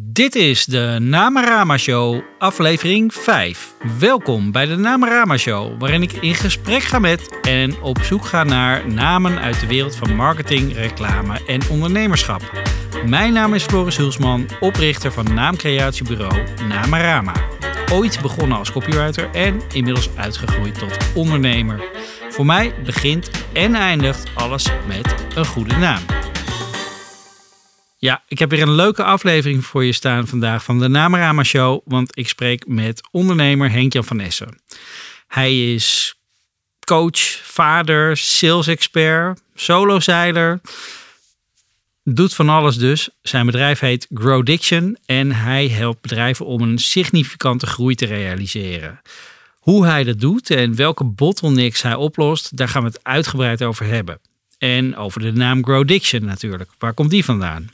Dit is de Namarama Show, aflevering 5. Welkom bij de Namarama Show, waarin ik in gesprek ga met en op zoek ga naar namen uit de wereld van marketing, reclame en ondernemerschap. Mijn naam is Floris Hulsman, oprichter van naamcreatiebureau Namarama. Ooit begonnen als copywriter en inmiddels uitgegroeid tot ondernemer. Voor mij begint en eindigt alles met een goede naam. Ja, ik heb weer een leuke aflevering voor je staan vandaag van de Namarama Show, want ik spreek met ondernemer Henk-Jan van Essen. Hij is coach, vader, sales-expert, solozeiler, doet van alles dus. Zijn bedrijf heet Grow Diction en hij helpt bedrijven om een significante groei te realiseren. Hoe hij dat doet en welke bottlenecks hij oplost, daar gaan we het uitgebreid over hebben. En over de naam Grow Diction natuurlijk. Waar komt die vandaan?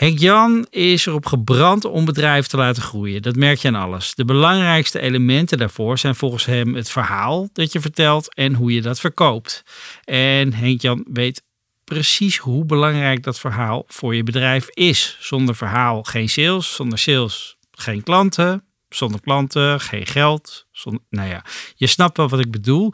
Henk Jan is erop gebrand om bedrijven te laten groeien. Dat merk je aan alles. De belangrijkste elementen daarvoor zijn volgens hem het verhaal dat je vertelt en hoe je dat verkoopt. En Henk Jan weet precies hoe belangrijk dat verhaal voor je bedrijf is. Zonder verhaal geen sales, zonder sales geen klanten, zonder klanten geen geld. Nou ja, je snapt wel wat ik bedoel.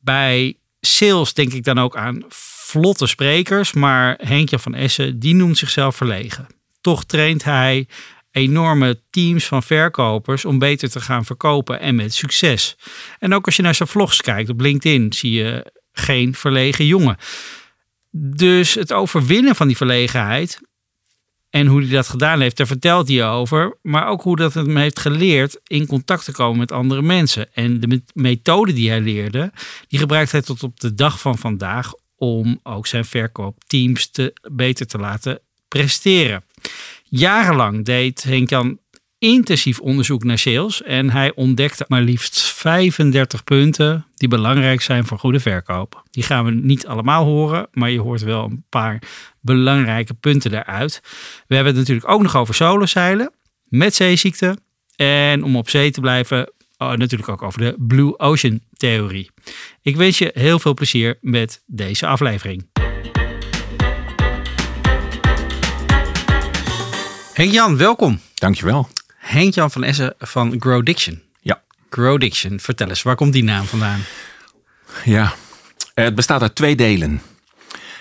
Bij sales denk ik dan ook aan vlotte sprekers, maar Henkje van Essen, die noemt zichzelf verlegen. Toch traint hij enorme teams van verkopers om beter te gaan verkopen en met succes. En ook als je naar zijn vlogs kijkt op LinkedIn, zie je geen verlegen jongen. Dus het overwinnen van die verlegenheid en hoe hij dat gedaan heeft, daar vertelt hij over. Maar ook hoe dat hem heeft geleerd in contact te komen met andere mensen. En de methode die hij leerde, die gebruikt hij tot op de dag van vandaag om ook zijn verkoopteams te, beter te laten presteren. Jarenlang deed Henk Jan intensief onderzoek naar sales en hij ontdekte maar liefst 35 punten die belangrijk zijn voor goede verkoop. Die gaan we niet allemaal horen, maar je hoort wel een paar belangrijke punten daaruit. We hebben het natuurlijk ook nog over solozeilen met zeeziekte en om op zee te blijven natuurlijk ook over de Blue Ocean theorie. Ik wens je heel veel plezier met deze aflevering. Henk-Jan, welkom. Dankjewel. Henk-Jan van Essen van Grow Diction. Ja. Grow Diction, vertel eens, waar komt die naam vandaan? Ja, het bestaat uit twee delen.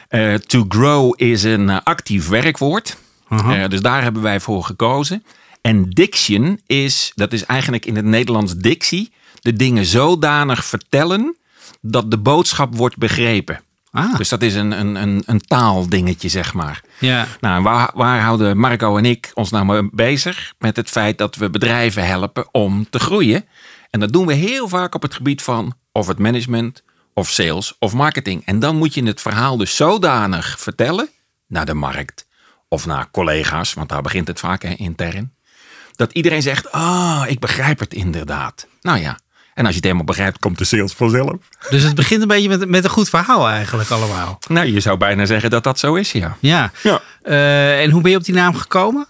Uh, to grow is een uh, actief werkwoord. Uh, dus daar hebben wij voor gekozen. En diction is, dat is eigenlijk in het Nederlands dictie, de dingen zodanig vertellen dat de boodschap wordt begrepen. Ah. Dus dat is een, een, een, een taaldingetje, zeg maar. Ja. Nou, waar, waar houden Marco en ik ons nou mee bezig? Met het feit dat we bedrijven helpen om te groeien. En dat doen we heel vaak op het gebied van of het management, of sales, of marketing. En dan moet je het verhaal dus zodanig vertellen naar de markt of naar collega's, want daar begint het vaak intern dat iedereen zegt: Ah, oh, ik begrijp het inderdaad. Nou ja. En als je het helemaal begrijpt, komt de sales vanzelf. Dus het begint een beetje met, met een goed verhaal eigenlijk allemaal. Nou, je zou bijna zeggen dat dat zo is, ja. Ja. ja. Uh, en hoe ben je op die naam gekomen?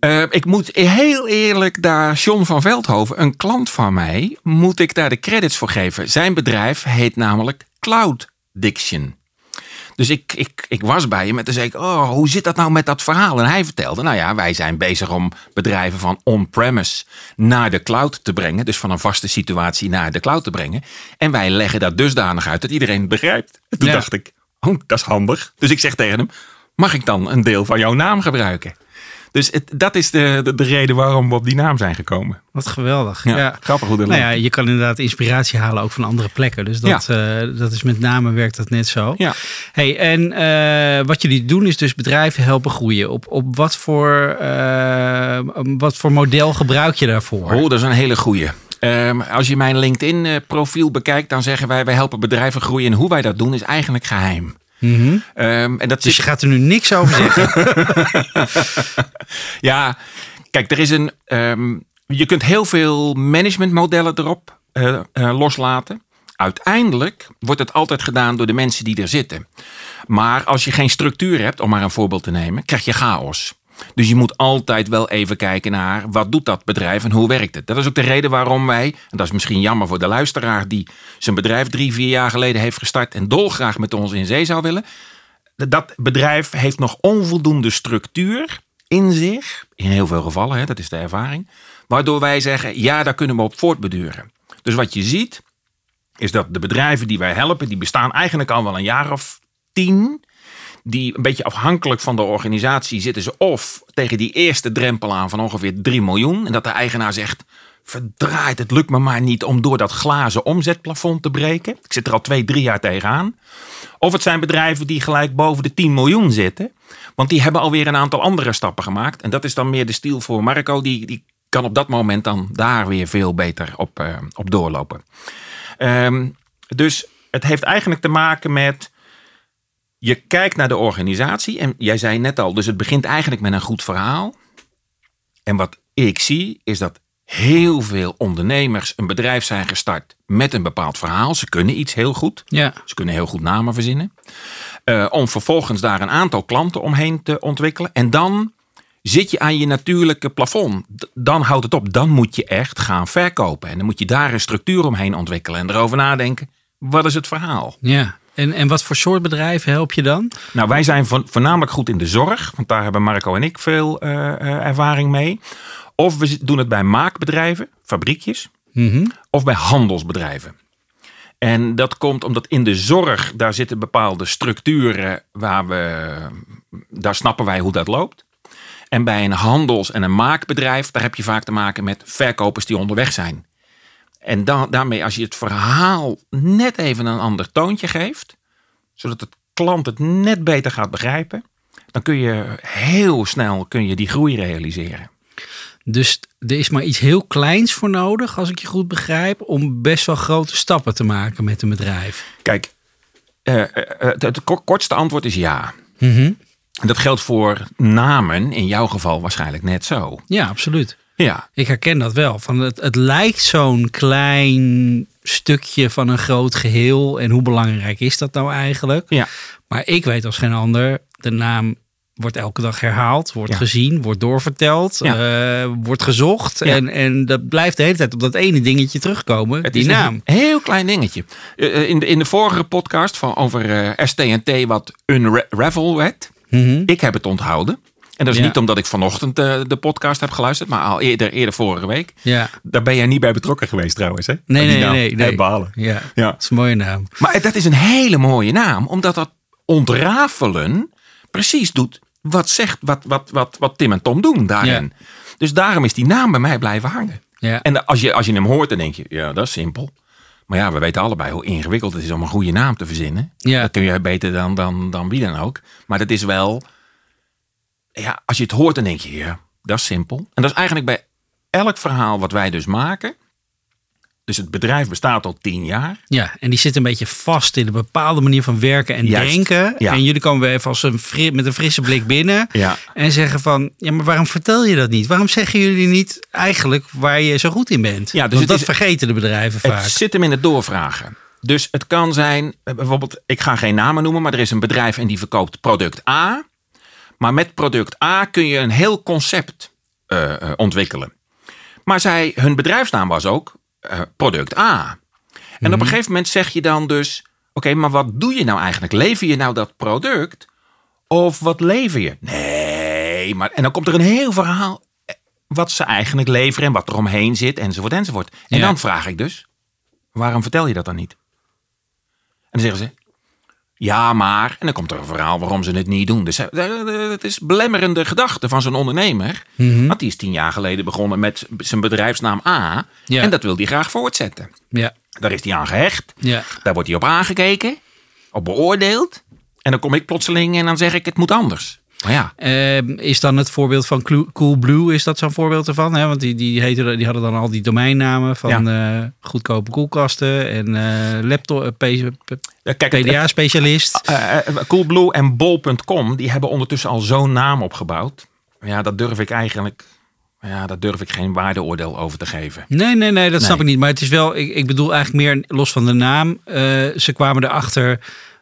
Uh, ik moet heel eerlijk daar John van Veldhoven, een klant van mij, moet ik daar de credits voor geven. Zijn bedrijf heet namelijk Cloud Diction. Dus ik, ik, ik was bij hem en toen zei ik, oh, hoe zit dat nou met dat verhaal? En hij vertelde, nou ja, wij zijn bezig om bedrijven van on-premise naar de cloud te brengen. Dus van een vaste situatie naar de cloud te brengen. En wij leggen dat dusdanig uit dat iedereen het begrijpt. En toen dacht ik, oh, dat is handig. Dus ik zeg tegen hem, mag ik dan een deel van jouw naam gebruiken? Dus het, dat is de, de, de, reden waarom we op die naam zijn gekomen. Wat geweldig. Ja, Grappig hoe dat nou ja, Je kan inderdaad inspiratie halen ook van andere plekken. Dus dat, ja. uh, dat is met name werkt dat net zo. Ja. Hey, en uh, wat jullie doen is dus bedrijven helpen groeien. Op, op wat, voor, uh, wat voor model gebruik je daarvoor? Oh, dat is een hele goeie. Um, als je mijn LinkedIn profiel bekijkt, dan zeggen wij wij helpen bedrijven groeien. En hoe wij dat doen is eigenlijk geheim. Mm -hmm. um, en dat dus je gaat er nu niks over zeggen? ja, kijk, er is een. Um, je kunt heel veel managementmodellen erop uh, uh, loslaten. Uiteindelijk wordt het altijd gedaan door de mensen die er zitten. Maar als je geen structuur hebt, om maar een voorbeeld te nemen, krijg je chaos. Dus je moet altijd wel even kijken naar wat doet dat bedrijf en hoe werkt het. Dat is ook de reden waarom wij, en dat is misschien jammer voor de luisteraar die zijn bedrijf drie, vier jaar geleden heeft gestart en dolgraag met ons in zee zou willen. Dat bedrijf heeft nog onvoldoende structuur in zich, in heel veel gevallen, hè, dat is de ervaring, waardoor wij zeggen, ja, daar kunnen we op voortbeduren. Dus wat je ziet, is dat de bedrijven die wij helpen, die bestaan eigenlijk al wel een jaar of tien. Die een beetje afhankelijk van de organisatie zitten ze of tegen die eerste drempel aan van ongeveer 3 miljoen. En dat de eigenaar zegt, verdraait, het lukt me maar niet om door dat glazen omzetplafond te breken. Ik zit er al twee, drie jaar tegenaan. Of het zijn bedrijven die gelijk boven de 10 miljoen zitten. Want die hebben alweer een aantal andere stappen gemaakt. En dat is dan meer de stiel voor Marco. Die, die kan op dat moment dan daar weer veel beter op, uh, op doorlopen. Um, dus het heeft eigenlijk te maken met. Je kijkt naar de organisatie. En jij zei net al, dus het begint eigenlijk met een goed verhaal. En wat ik zie, is dat heel veel ondernemers een bedrijf zijn gestart met een bepaald verhaal. Ze kunnen iets heel goed. Ja. Ze kunnen heel goed namen verzinnen. Uh, om vervolgens daar een aantal klanten omheen te ontwikkelen. En dan zit je aan je natuurlijke plafond. Dan houdt het op. Dan moet je echt gaan verkopen. En dan moet je daar een structuur omheen ontwikkelen. En erover nadenken. Wat is het verhaal? Ja. En, en wat voor soort bedrijven help je dan? Nou, wij zijn voornamelijk goed in de zorg. Want daar hebben Marco en ik veel uh, uh, ervaring mee. Of we doen het bij maakbedrijven, fabriekjes. Mm -hmm. Of bij handelsbedrijven. En dat komt omdat in de zorg, daar zitten bepaalde structuren waar we, daar snappen wij hoe dat loopt. En bij een handels- en een maakbedrijf, daar heb je vaak te maken met verkopers die onderweg zijn. En dan, daarmee, als je het verhaal net even een ander toontje geeft, zodat het klant het net beter gaat begrijpen, dan kun je heel snel kun je die groei realiseren. Dus er is maar iets heel kleins voor nodig, als ik je goed begrijp, om best wel grote stappen te maken met een bedrijf. Kijk, uh, het, het, kortste antwoord is ja. Mm -hmm. En dat geldt voor namen, in jouw geval waarschijnlijk net zo. Ja, absoluut. Ja. Ik herken dat wel. Van het, het lijkt zo'n klein stukje van een groot geheel. En hoe belangrijk is dat nou eigenlijk? Ja. Maar ik weet als geen ander, de naam wordt elke dag herhaald, wordt Ja. gezien, wordt doorverteld, Ja. eh, wordt gezocht. Ja. En, en dat blijft de hele tijd op dat ene dingetje terugkomen, Het die is naam. een heel klein dingetje. Eh, in, de, in de vorige podcast van over eh, ST&T wat unravel werd. Mhm. Ik heb het onthouden. En dat is Ja. niet omdat ik vanochtend eh, de podcast heb geluisterd, maar al eerder, eerder vorige week. Ja. Daar ben jij niet bij betrokken geweest trouwens, hè? Nee, nee, naam. nee. nee. Balen. Ja, Ja. dat is een mooie naam. Maar dat is een hele mooie naam, omdat dat ontrafelen precies doet wat, zegt, wat, wat, wat, wat Tim en Tom doen daarin. Dus daarom is die naam bij mij blijven hangen. Ja. En als je, als je hem hoort, dan denk je, ja, dat is simpel. Maar ja, we weten allebei hoe ingewikkeld het is om een goede naam te verzinnen. Ja. Dat kun je beter dan, dan, dan wie dan ook. Maar dat is wel, ja, als je het hoort, dan denk je, ja, dat is simpel. En dat is eigenlijk bij elk verhaal wat wij dus maken. Dus het bedrijf bestaat al tien jaar. Ja, en die zit een beetje vast in een bepaalde manier van werken en Juist, denken. ja. En jullie komen weer even als een met een frisse blik binnen. Ja. En zeggen van, ja, maar waarom vertel je dat niet? Waarom zeggen jullie niet eigenlijk waar je zo goed in bent? Ja, dus Want dat is- vergeten de bedrijven vaak. Het zit hem in het doorvragen. Dus het kan zijn, eh, bijvoorbeeld, ik ga geen namen noemen, maar er is een bedrijf en die verkoopt product A. Maar met product A kun je een heel concept eh, eh, ontwikkelen. Maar zij, hun bedrijfsnaam was ook eh, product A. En op een gegeven moment zeg je dan dus, oké, maar wat doe je nou eigenlijk? Lever je nou dat product? Of wat lever je? Nee, maar en dan komt er een heel verhaal wat ze eigenlijk leveren en wat er omheen zit, enzovoort, enzovoort. En Ja. dan vraag ik dus, waarom vertel je dat dan niet? En dan zeggen ze, ja, maar. En dan komt er een verhaal waarom ze het niet doen. Dus eh, eh, het is belemmerende gedachte van zo'n ondernemer. Mhm. Want die is tien jaar geleden begonnen met zijn bedrijfsnaam A. Ja. En dat wil hij graag voortzetten. Ja, Daar is hij aan gehecht. ja. Daar wordt hij op aangekeken. Op beoordeeld. En dan kom ik plotseling en dan zeg ik het moet anders. Maar ja, Ehm, is dan het voorbeeld van Clu- Coolblue, is dat zo'n voorbeeld ervan? Hè? Want die, die, heten, die hadden dan al die domeinnamen van eh, goedkope koelkasten en eh laptop, eh, PDA-specialist. Coolblue en Bol.com, die hebben ondertussen al zo'n naam opgebouwd. Ja, dat durf ik eigenlijk, ja, daar durf ik geen waardeoordeel over te geven. Nee, nee, nee, dat Nee. snap ik niet. Maar het is wel, ik, ik bedoel eigenlijk meer los van de naam. ze kwamen erachter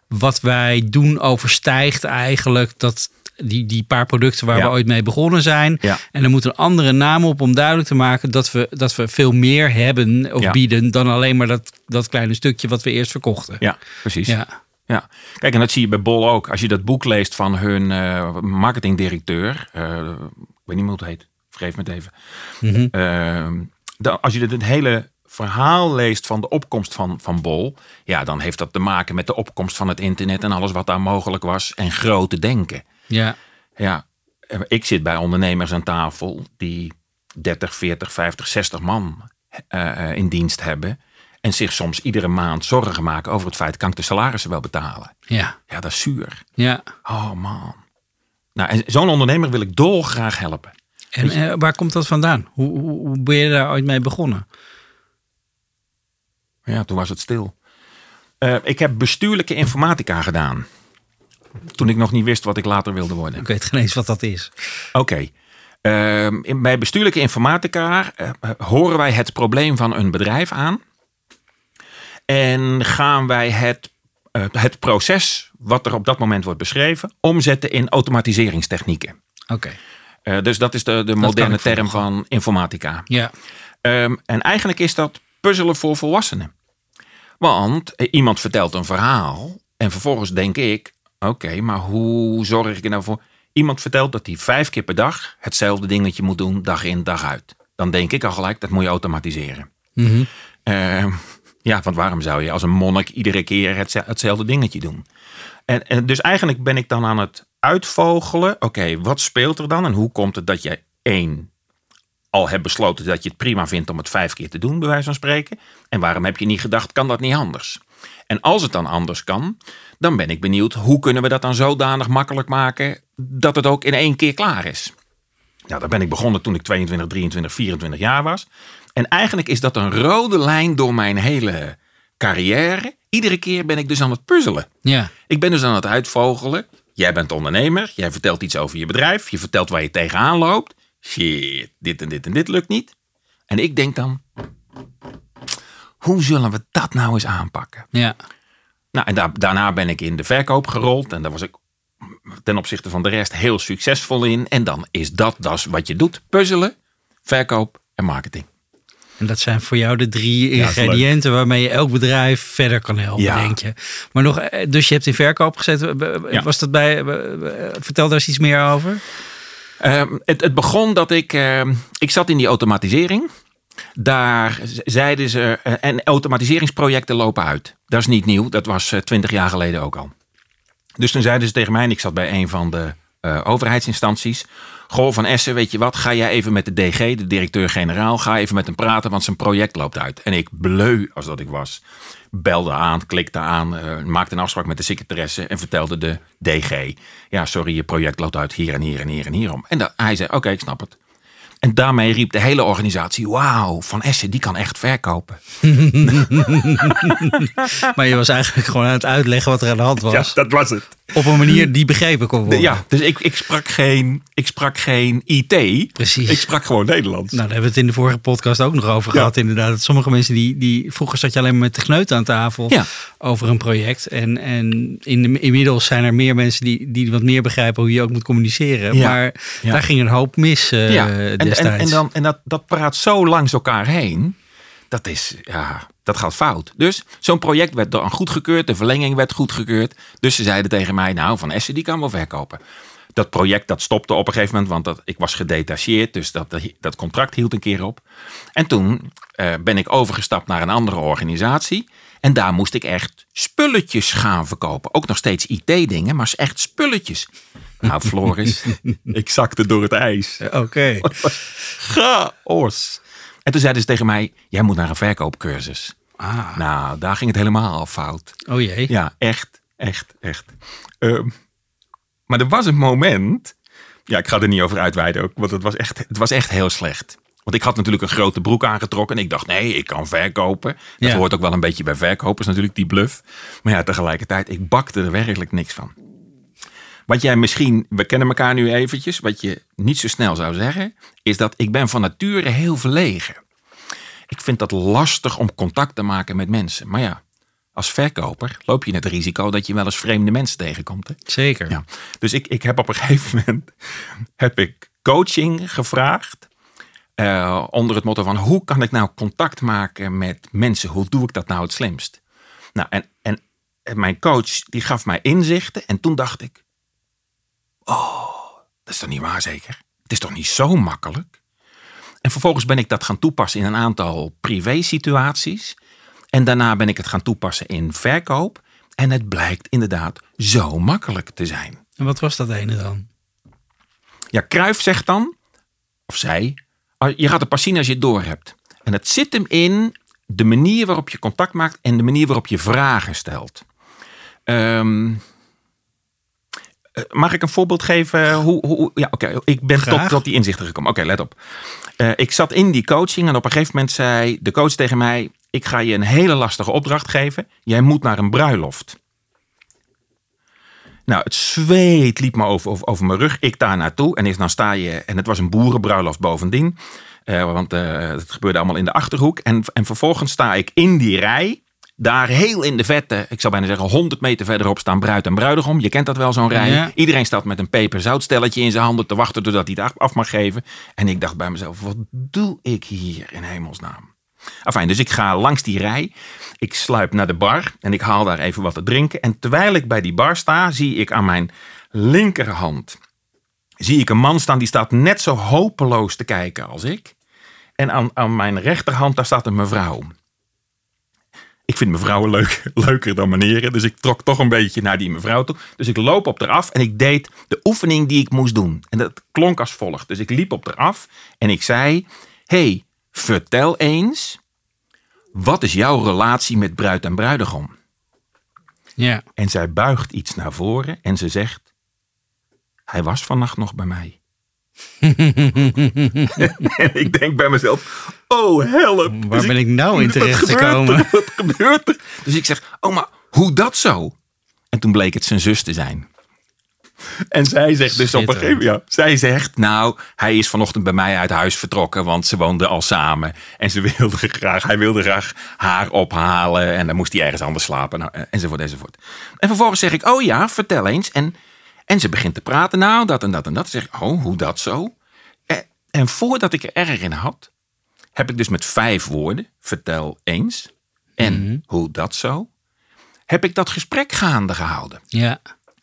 wat wij doen overstijgt eigenlijk dat die, die paar producten waar Ja. we ooit mee begonnen zijn. Ja. En er moet een andere naam op om duidelijk te maken dat we, dat we veel meer hebben of Ja. bieden dan alleen maar dat, dat kleine stukje wat we eerst verkochten. Ja, precies. Ja. Ja, kijk, en dat zie je bij Bol ook. Als je dat boek leest van hun eh, marketingdirecteur, eh, ik weet niet meer hoe het heet, vergeef me het even. Mhm. Eh, dan, als je het hele verhaal leest van de opkomst van, van Bol, ja, dan heeft dat te maken met de opkomst van het internet en alles wat daar mogelijk was en grote denken. Ja, Ja, eh, ik zit bij ondernemers aan tafel die 30, 40, 50, 60 man eh, eh, in dienst hebben. En zich soms iedere maand zorgen maken over het feit, kan ik de salarissen wel betalen? ja, Ja, dat is zuur. ja. Oh man. Nou, en zo'n ondernemer wil ik dolgraag helpen. En waar komt dat vandaan? Hoe, hoe, hoe ben je daar ooit mee begonnen? Ja, toen was het stil. Ik heb bestuurlijke informatica gedaan. Toen ik nog niet wist wat ik later wilde worden. Ik weet geen eens wat dat is. Oké. Ehm, in- bij bestuurlijke informatica eh, horen wij het probleem van een bedrijf aan. En gaan wij het, eh, het proces, wat er op dat moment wordt beschreven, omzetten in automatiseringstechnieken. Oké, Eh, dus dat is de, de moderne term van informatica. ja. Ehm, en eigenlijk is dat puzzelen voor volwassenen. Want iemand vertelt een verhaal en vervolgens denk ik, oké, maar hoe zorg ik er nou voor? Iemand vertelt dat hij vijf keer per dag hetzelfde dingetje moet doen, dag in, dag uit. Dan denk ik al gelijk, dat moet je automatiseren. Ehm, ja, want waarom zou je als een monnik iedere keer hetze- hetzelfde dingetje doen? En, en dus eigenlijk ben ik dan aan het uitvogelen. Oké, wat speelt er dan? En hoe komt het dat je één al hebt besloten dat je het prima vindt om het vijf keer te doen, bij wijze van spreken? En waarom heb je niet gedacht, kan dat niet anders? En als het dan anders kan, dan ben ik benieuwd hoe kunnen we dat dan zodanig makkelijk maken dat het ook in één keer klaar is. Nou, daar ben ik begonnen toen ik 22, 23, 24 jaar was. En eigenlijk is dat een rode lijn door mijn hele carrière. Iedere keer ben ik dus aan het puzzelen. Ja, Ik ben dus aan het uitvogelen. Jij bent ondernemer. Jij vertelt iets over je bedrijf. Je vertelt waar je tegenaan loopt. Shit, dit en dit en dit lukt niet. En ik denk dan, hoe zullen we dat nou eens aanpakken? ja. Nou, en daar- daarna ben ik in de verkoop gerold. En daar was ik ten opzichte van de rest heel succesvol in. En dan is dat, dat is wat je doet. Puzzelen, verkoop en marketing. En dat zijn voor jou de drie Ja, ingrediënten waarmee je elk bedrijf verder kan helpen, Ja. denk je. Maar nog, eh, dus je hebt in verkoop gezet. eh, Ja. Was dat bij, eh, vertel daar eens iets meer over. Ehm, het, het begon dat ik, ehm, ik zat in die automatisering. Daar zeiden ze, eh, en automatiseringsprojecten lopen uit. Dat is niet nieuw, dat was twintig jaar geleden ook al. Dus toen zeiden ze tegen mij, en ik zat bij een van de eh, overheidsinstanties. Goh, van Essen, weet je wat, ga jij even met de DG, de directeur-generaal, ga even met hem praten, want zijn project loopt uit. En ik bleu als dat ik was. Belde aan, klikte aan, eh, maakte een afspraak met de secretaresse en vertelde de DG. Ja, sorry, je project loopt uit hier en hier en hier en hierom. En hij zei, oké, ik snap het. En daarmee riep de hele organisatie, wauw, Van Essen, die kan echt verkopen. Maar je was eigenlijk gewoon aan het uitleggen wat er aan de hand was. dat was het. Op een manier die begrepen kon worden. Ja, dus ik, ik, sprak geen, ik sprak geen IT. Precies. Ik sprak gewoon Nederlands. Nou, daar hebben we het in de vorige podcast ook nog over Ja. gehad. Inderdaad, dat sommige mensen die, die vroeger zat je alleen maar met de kneut aan tafel Ja. over een project. En, en in de, inmiddels zijn er meer mensen die, die wat meer begrijpen hoe je ook moet communiceren. Ja. Maar daar ging een hoop mis eh, ja, en, en, en, dan, en dat, dat praat zo langs elkaar heen. Dat is, ja, dat gaat fout. Dus zo'n project werd dan goedgekeurd. De verlenging werd goedgekeurd. Dus ze zeiden tegen mij, nou, Van Essen die kan wel verkopen. Dat project dat stopte op een gegeven moment, want dat, ik was gedetacheerd. Dus dat, dat contract hield een keer op. En toen eh, ben ik overgestapt naar een andere organisatie. En daar moest ik echt spulletjes gaan verkopen. Ook nog steeds IT-dingen, maar echt spulletjes. Nou, Floris, ik zakte door het ijs. Oké. Chaos. En toen zeiden ze tegen mij, jij moet naar een verkoopcursus. Ah, Nou, daar ging het helemaal fout. oh jee. Ja, echt, echt, echt. Ehm, maar er was een moment, ja, ik ga er niet over uitweiden ook, want het was echt, het was echt heel slecht. Want ik had natuurlijk een grote broek aangetrokken en ik dacht, nee, ik kan verkopen. Dat Ja. hoort ook wel een beetje bij verkopers natuurlijk, die bluff. Maar ja, tegelijkertijd, ik bakte er werkelijk niks van. Wat jij misschien, we kennen elkaar nu eventjes, wat je niet zo snel zou zeggen, is dat ik ben van nature heel verlegen. Ik vind dat lastig om contact te maken met mensen. Maar ja, als verkoper loop je het risico dat je wel eens vreemde mensen tegenkomt. Hè? Zeker. Ja. Dus ik, ik heb op een gegeven moment heb ik coaching gevraagd. eh, onder het motto van hoe kan ik nou contact maken met mensen? Hoe doe ik dat nou het slimst? Nou, en, en en mijn coach die gaf mij inzichten. En toen dacht ik, oh, dat is toch niet waar zeker? Het is toch niet zo makkelijk? En vervolgens ben ik dat gaan toepassen in een aantal privé situaties. En daarna ben ik het gaan toepassen in verkoop. En het blijkt inderdaad zo makkelijk te zijn. En wat was dat ene dan? Ja, Kruif zegt dan, of zij, "Ah, je gaat het pas zien als je het door hebt. En het zit hem in de manier waarop je contact maakt en de manier waarop je vragen stelt. Ehm, eh, mag ik een voorbeeld geven? Hoe, hoe, ja, oké. Ik ben tot, Graag. tot die inzichten gekomen. Oké, let op. Eh, ik zat in die coaching en op een gegeven moment zei de coach tegen mij: Ik ga je een hele lastige opdracht geven. Jij moet naar een bruiloft. Nou, het zweet liep me over, over, over mijn rug. Ik daar naartoe. En is, dan sta je. En het was een boerenbruiloft bovendien. Eh, want eh, het gebeurde allemaal in de achterhoek. En, en vervolgens sta ik in die rij. Daar heel in de vette, ik zou bijna zeggen 100 meter verderop staan bruid en bruidegom. Je kent dat wel, zo'n rij. Ja. Iedereen staat met een peperzoutstelletje in zijn handen te wachten totdat hij het af- af mag geven. En ik dacht bij mezelf, wat doe ik hier in hemelsnaam? Enfin, dus ik ga langs die rij. Ik sluip naar de bar en ik haal daar even wat te drinken. En terwijl ik bij die bar sta, zie ik aan mijn linkerhand zie ik een man staan die staat net zo hopeloos te kijken als ik. En aan, aan mijn rechterhand daar staat een mevrouw. Ik vind mevrouwen leuk, leuker dan meneren, dus ik trok toch een beetje naar die mevrouw toe. Dus ik loop op haar af en ik deed de oefening die ik moest doen. En dat klonk als volgt. Dus ik liep op haar af en ik zei: hey, vertel eens, wat is jouw relatie met bruid en bruidegom? Ja. En zij buigt iets naar voren en ze zegt: Hij was vannacht nog bij mij. en ik denk bij mezelf: Oh, help. Waar Dus ben ik nou in terecht gekomen? Wat gebeurt er? Dus ik zeg: Oh, maar hoe dat zo? En toen bleek het zijn zus te zijn. En zij zegt dus op een gegeven moment, ja, zij zegt, nou, hij is vanochtend bij mij uit huis vertrokken, want ze woonden al samen. En ze wilde graag, hij wilde graag haar ophalen en dan moest hij ergens anders slapen, nou, eh, enzovoort, enzovoort. En vervolgens zeg ik, oh ja, vertel eens. En, en ze begint te praten, nou, dat en dat en dat. Zeg oh, hoe dat zo? En, en voordat ik er erg in had, heb ik dus met vijf woorden, vertel eens. En hoe dat zo? Heb ik dat gesprek gaande gehouden. Ja.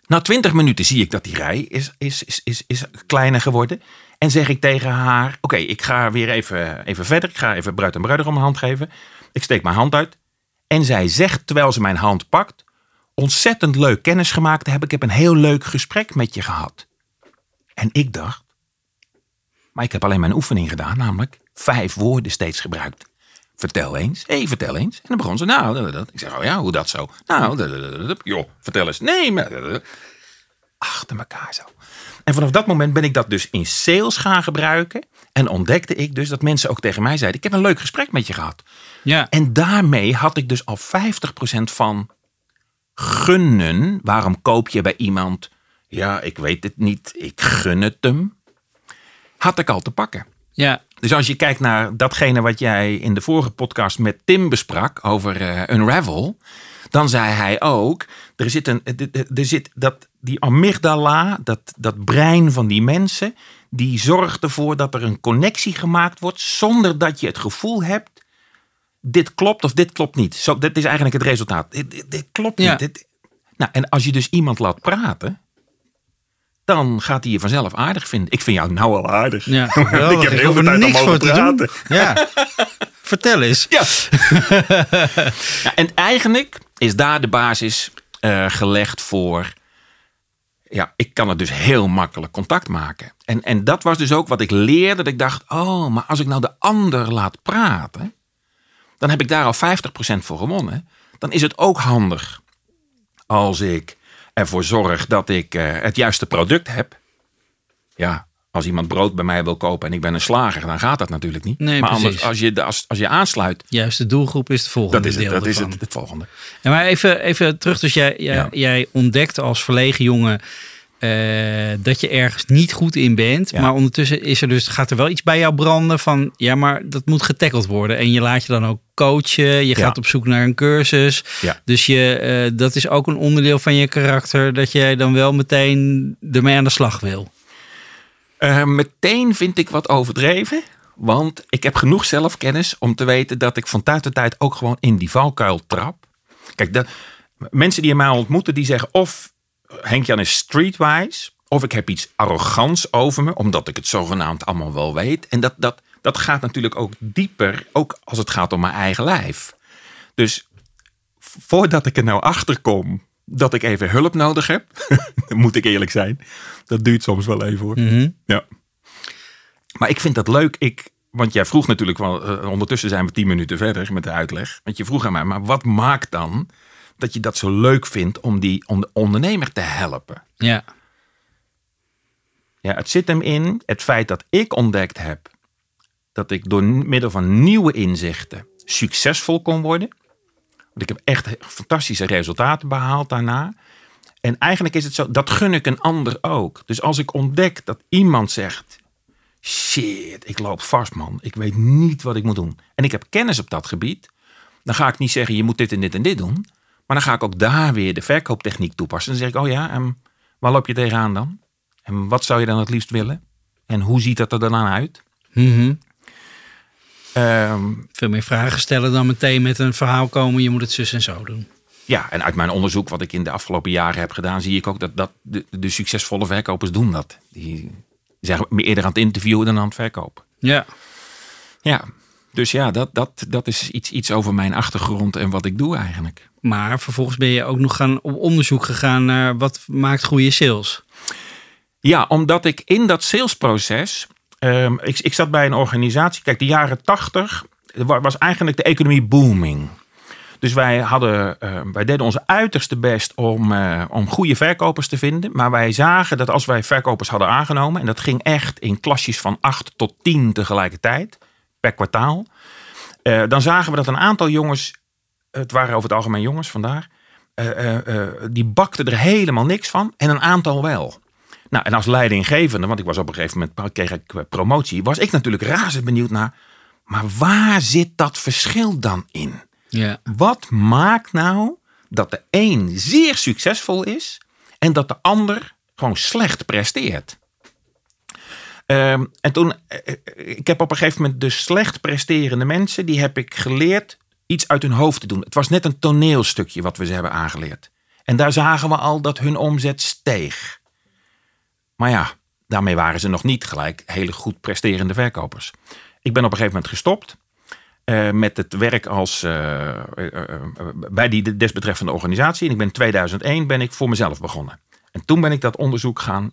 Na twintig minuten zie ik dat die rij is, is, is, is, is kleiner geworden. En zeg ik tegen haar: Oké, ik ga weer even, even verder. Ik ga even bruid en bruidegom een hand geven. Ik steek mijn hand uit. En zij zegt terwijl ze mijn hand pakt: Ontzettend leuk kennis gemaakt te hebben. Ik heb een heel leuk gesprek met je gehad. En ik dacht: Maar ik heb alleen mijn oefening gedaan, namelijk vijf woorden steeds gebruikt. Vertel eens. Hé, hey, vertel eens. En dan begon ze, nou, dat, dat. Ik zeg, oh ja, hoe dat zo? Nou, dat, dat, joh, vertel eens. Nee, maar... Achter elkaar zo. En vanaf dat moment ben ik dat dus in sales gaan gebruiken. En ontdekte ik dus dat mensen ook tegen mij zeiden, ik heb een leuk gesprek met je gehad. Ja. En daarmee had ik dus al 50% van gunnen. Waarom koop je bij iemand? Ja, ik weet het niet. Ik gun het hem. Had ik al te pakken. Ja. Dus als je kijkt naar datgene wat jij in de vorige podcast met Tim besprak over eh, Unravel, dan zei hij ook: er zit een, er zit dat, die amygdala, dat, dat brein van die mensen, die zorgt ervoor dat er een connectie gemaakt wordt zonder dat je het gevoel hebt: dit klopt of dit klopt niet. Zo, dit is eigenlijk het resultaat. Dit, dit, dit klopt Ja. niet. Dit- nou, en als je dus iemand laat praten. Dan gaat hij je vanzelf aardig vinden. Ik vind jou nou al aardig. Ja, ik heb heel veel tijd om over te praten. Ja. Vertel eens. Ja. ja. En eigenlijk is daar de basis eh, gelegd voor. Ja, ik kan het dus heel makkelijk contact maken. En, en dat was dus ook wat ik leerde. Dat ik dacht, oh, maar als ik nou de ander laat praten. Dan heb ik daar al 50% voor gewonnen. Dan is het ook handig als ik ervoor zorg dat ik eh, het juiste product heb. Ja, als iemand brood bij mij wil kopen en ik ben een slager, dan gaat dat natuurlijk niet. Nee, maar precies. anders, als je, als, als je aansluit, Juist, de doelgroep is het volgende dat is, het, deel dat is het, het volgende. Ja, maar even, even terug. Dus jij, jij, Ja. jij ontdekte als verlegen jongen eh, dat je ergens niet goed in bent. Ja. Maar ondertussen is er dus, gaat er wel iets bij jou branden van... ja, maar dat moet getackled worden. En je laat je dan ook coachen. Je Ja. gaat op zoek naar een cursus. Ja. Dus je, eh, dat is ook een onderdeel van je karakter... dat jij dan wel meteen ermee aan de slag wil. Eh, meteen vind ik wat overdreven. Want ik heb genoeg zelfkennis om te weten dat ik van tijd tot tijd ook gewoon in die valkuil trap. Kijk, dat, mensen die mij ontmoeten, die zeggen of Henk-Jan is streetwise, of ik heb iets arrogants over me, omdat ik het zogenaamd allemaal wel weet. En dat, dat, dat gaat natuurlijk ook dieper, ook als het gaat om mijn eigen lijf. Dus voordat ik er nou achter kom dat ik even hulp nodig heb, moet ik eerlijk zijn, dat duurt soms wel even hoor. Mhm. Ja. Maar ik vind dat leuk. Ik, want jij vroeg natuurlijk wel, eh, ondertussen zijn we tien minuten verder met de uitleg. Want je vroeg aan mij, maar wat maakt dan dat je dat zo leuk vindt om die om de ondernemer te helpen? Ja. Ja, het zit hem in het feit dat ik ontdekt heb dat ik door middel van nieuwe inzichten succesvol kon worden. Want ik heb echt fantastische resultaten behaald daarna. En eigenlijk is het zo, dat gun ik een ander ook. Dus als ik ontdek dat iemand zegt, shit, ik loop vast man, ik weet niet wat ik moet doen. En ik heb kennis op dat gebied. Dan ga ik niet zeggen, je moet dit en dit en dit doen. Maar dan ga ik ook daar weer de verkooptechniek toepassen. Dan zeg ik, oh ja, en waar loop je tegenaan dan? En wat zou je dan het liefst willen? En hoe ziet dat er dan uit? Mhm. Ehm, Veel meer vragen stellen dan meteen met een verhaal komen. Je moet het zus en zo doen. ja, en uit mijn onderzoek wat ik in de afgelopen jaren heb gedaan, zie ik ook dat, dat de, de succesvolle verkopers doen dat. Die zijn meer eerder aan het interviewen dan aan het verkopen. Ja. Ja, dus ja, dat, dat, dat is iets, iets over mijn achtergrond en wat ik doe eigenlijk. Maar vervolgens ben je ook nog gaan op onderzoek gegaan naar wat maakt goede sales. Ja, omdat ik in dat salesproces. ehm, ik, ik zat bij een organisatie. Kijk, de jaren tachtig was eigenlijk de economie booming. Dus wij, hadden, eh, wij deden onze uiterste best om, eh, om goede verkopers te vinden. Maar wij zagen dat als wij verkopers hadden aangenomen. En dat ging echt in klasjes van 8 tot 10 tegelijkertijd per kwartaal. eh, dan zagen we dat een aantal jongens. Het waren over het algemeen jongens vandaar. eh, die bakten er helemaal niks van. En een aantal wel. Nou, en als leidinggevende, want ik was op een gegeven moment kreeg ik promotie, was ik natuurlijk razend benieuwd naar. Maar waar zit dat verschil dan in? Ja. Wat maakt nou dat de een zeer succesvol is en dat de ander gewoon slecht presteert? Ehm, en toen, ik heb op een gegeven moment de slecht presterende mensen, die heb ik geleerd iets uit hun hoofd te doen. Het was net een toneelstukje wat we ze hebben aangeleerd. En daar zagen we al dat hun omzet steeg. Maar ja, daarmee waren ze nog niet gelijk hele goed presterende verkopers. Ik ben op een gegeven moment gestopt eh, met het werk als, eh, eh, bij die desbetreffende organisatie. En ik ben in 2001 ben ik voor mezelf begonnen. En toen ben ik dat onderzoek gaan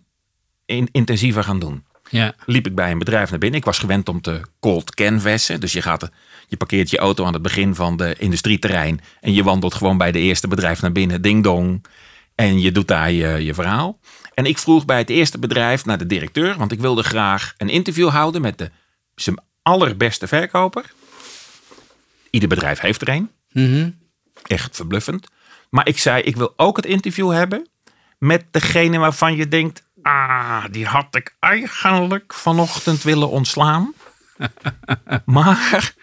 in, intensiever gaan doen. Ja. Liep ik bij een bedrijf naar binnen. Ik was gewend om te cold canvassen. Dus je, gaat, je parkeert je auto aan het begin van de industrieterrein. En je wandelt gewoon bij de eerste bedrijf naar binnen. Ding dong. En je doet daar je, je verhaal. En ik vroeg bij het eerste bedrijf naar de directeur. Want ik wilde graag een interview houden met de, zijn allerbeste verkoper. Ieder bedrijf heeft er een. Mhm. Echt verbluffend. Maar ik zei, ik wil ook het interview hebben met degene waarvan je denkt... Ah, die had ik eigenlijk vanochtend willen ontslaan. maar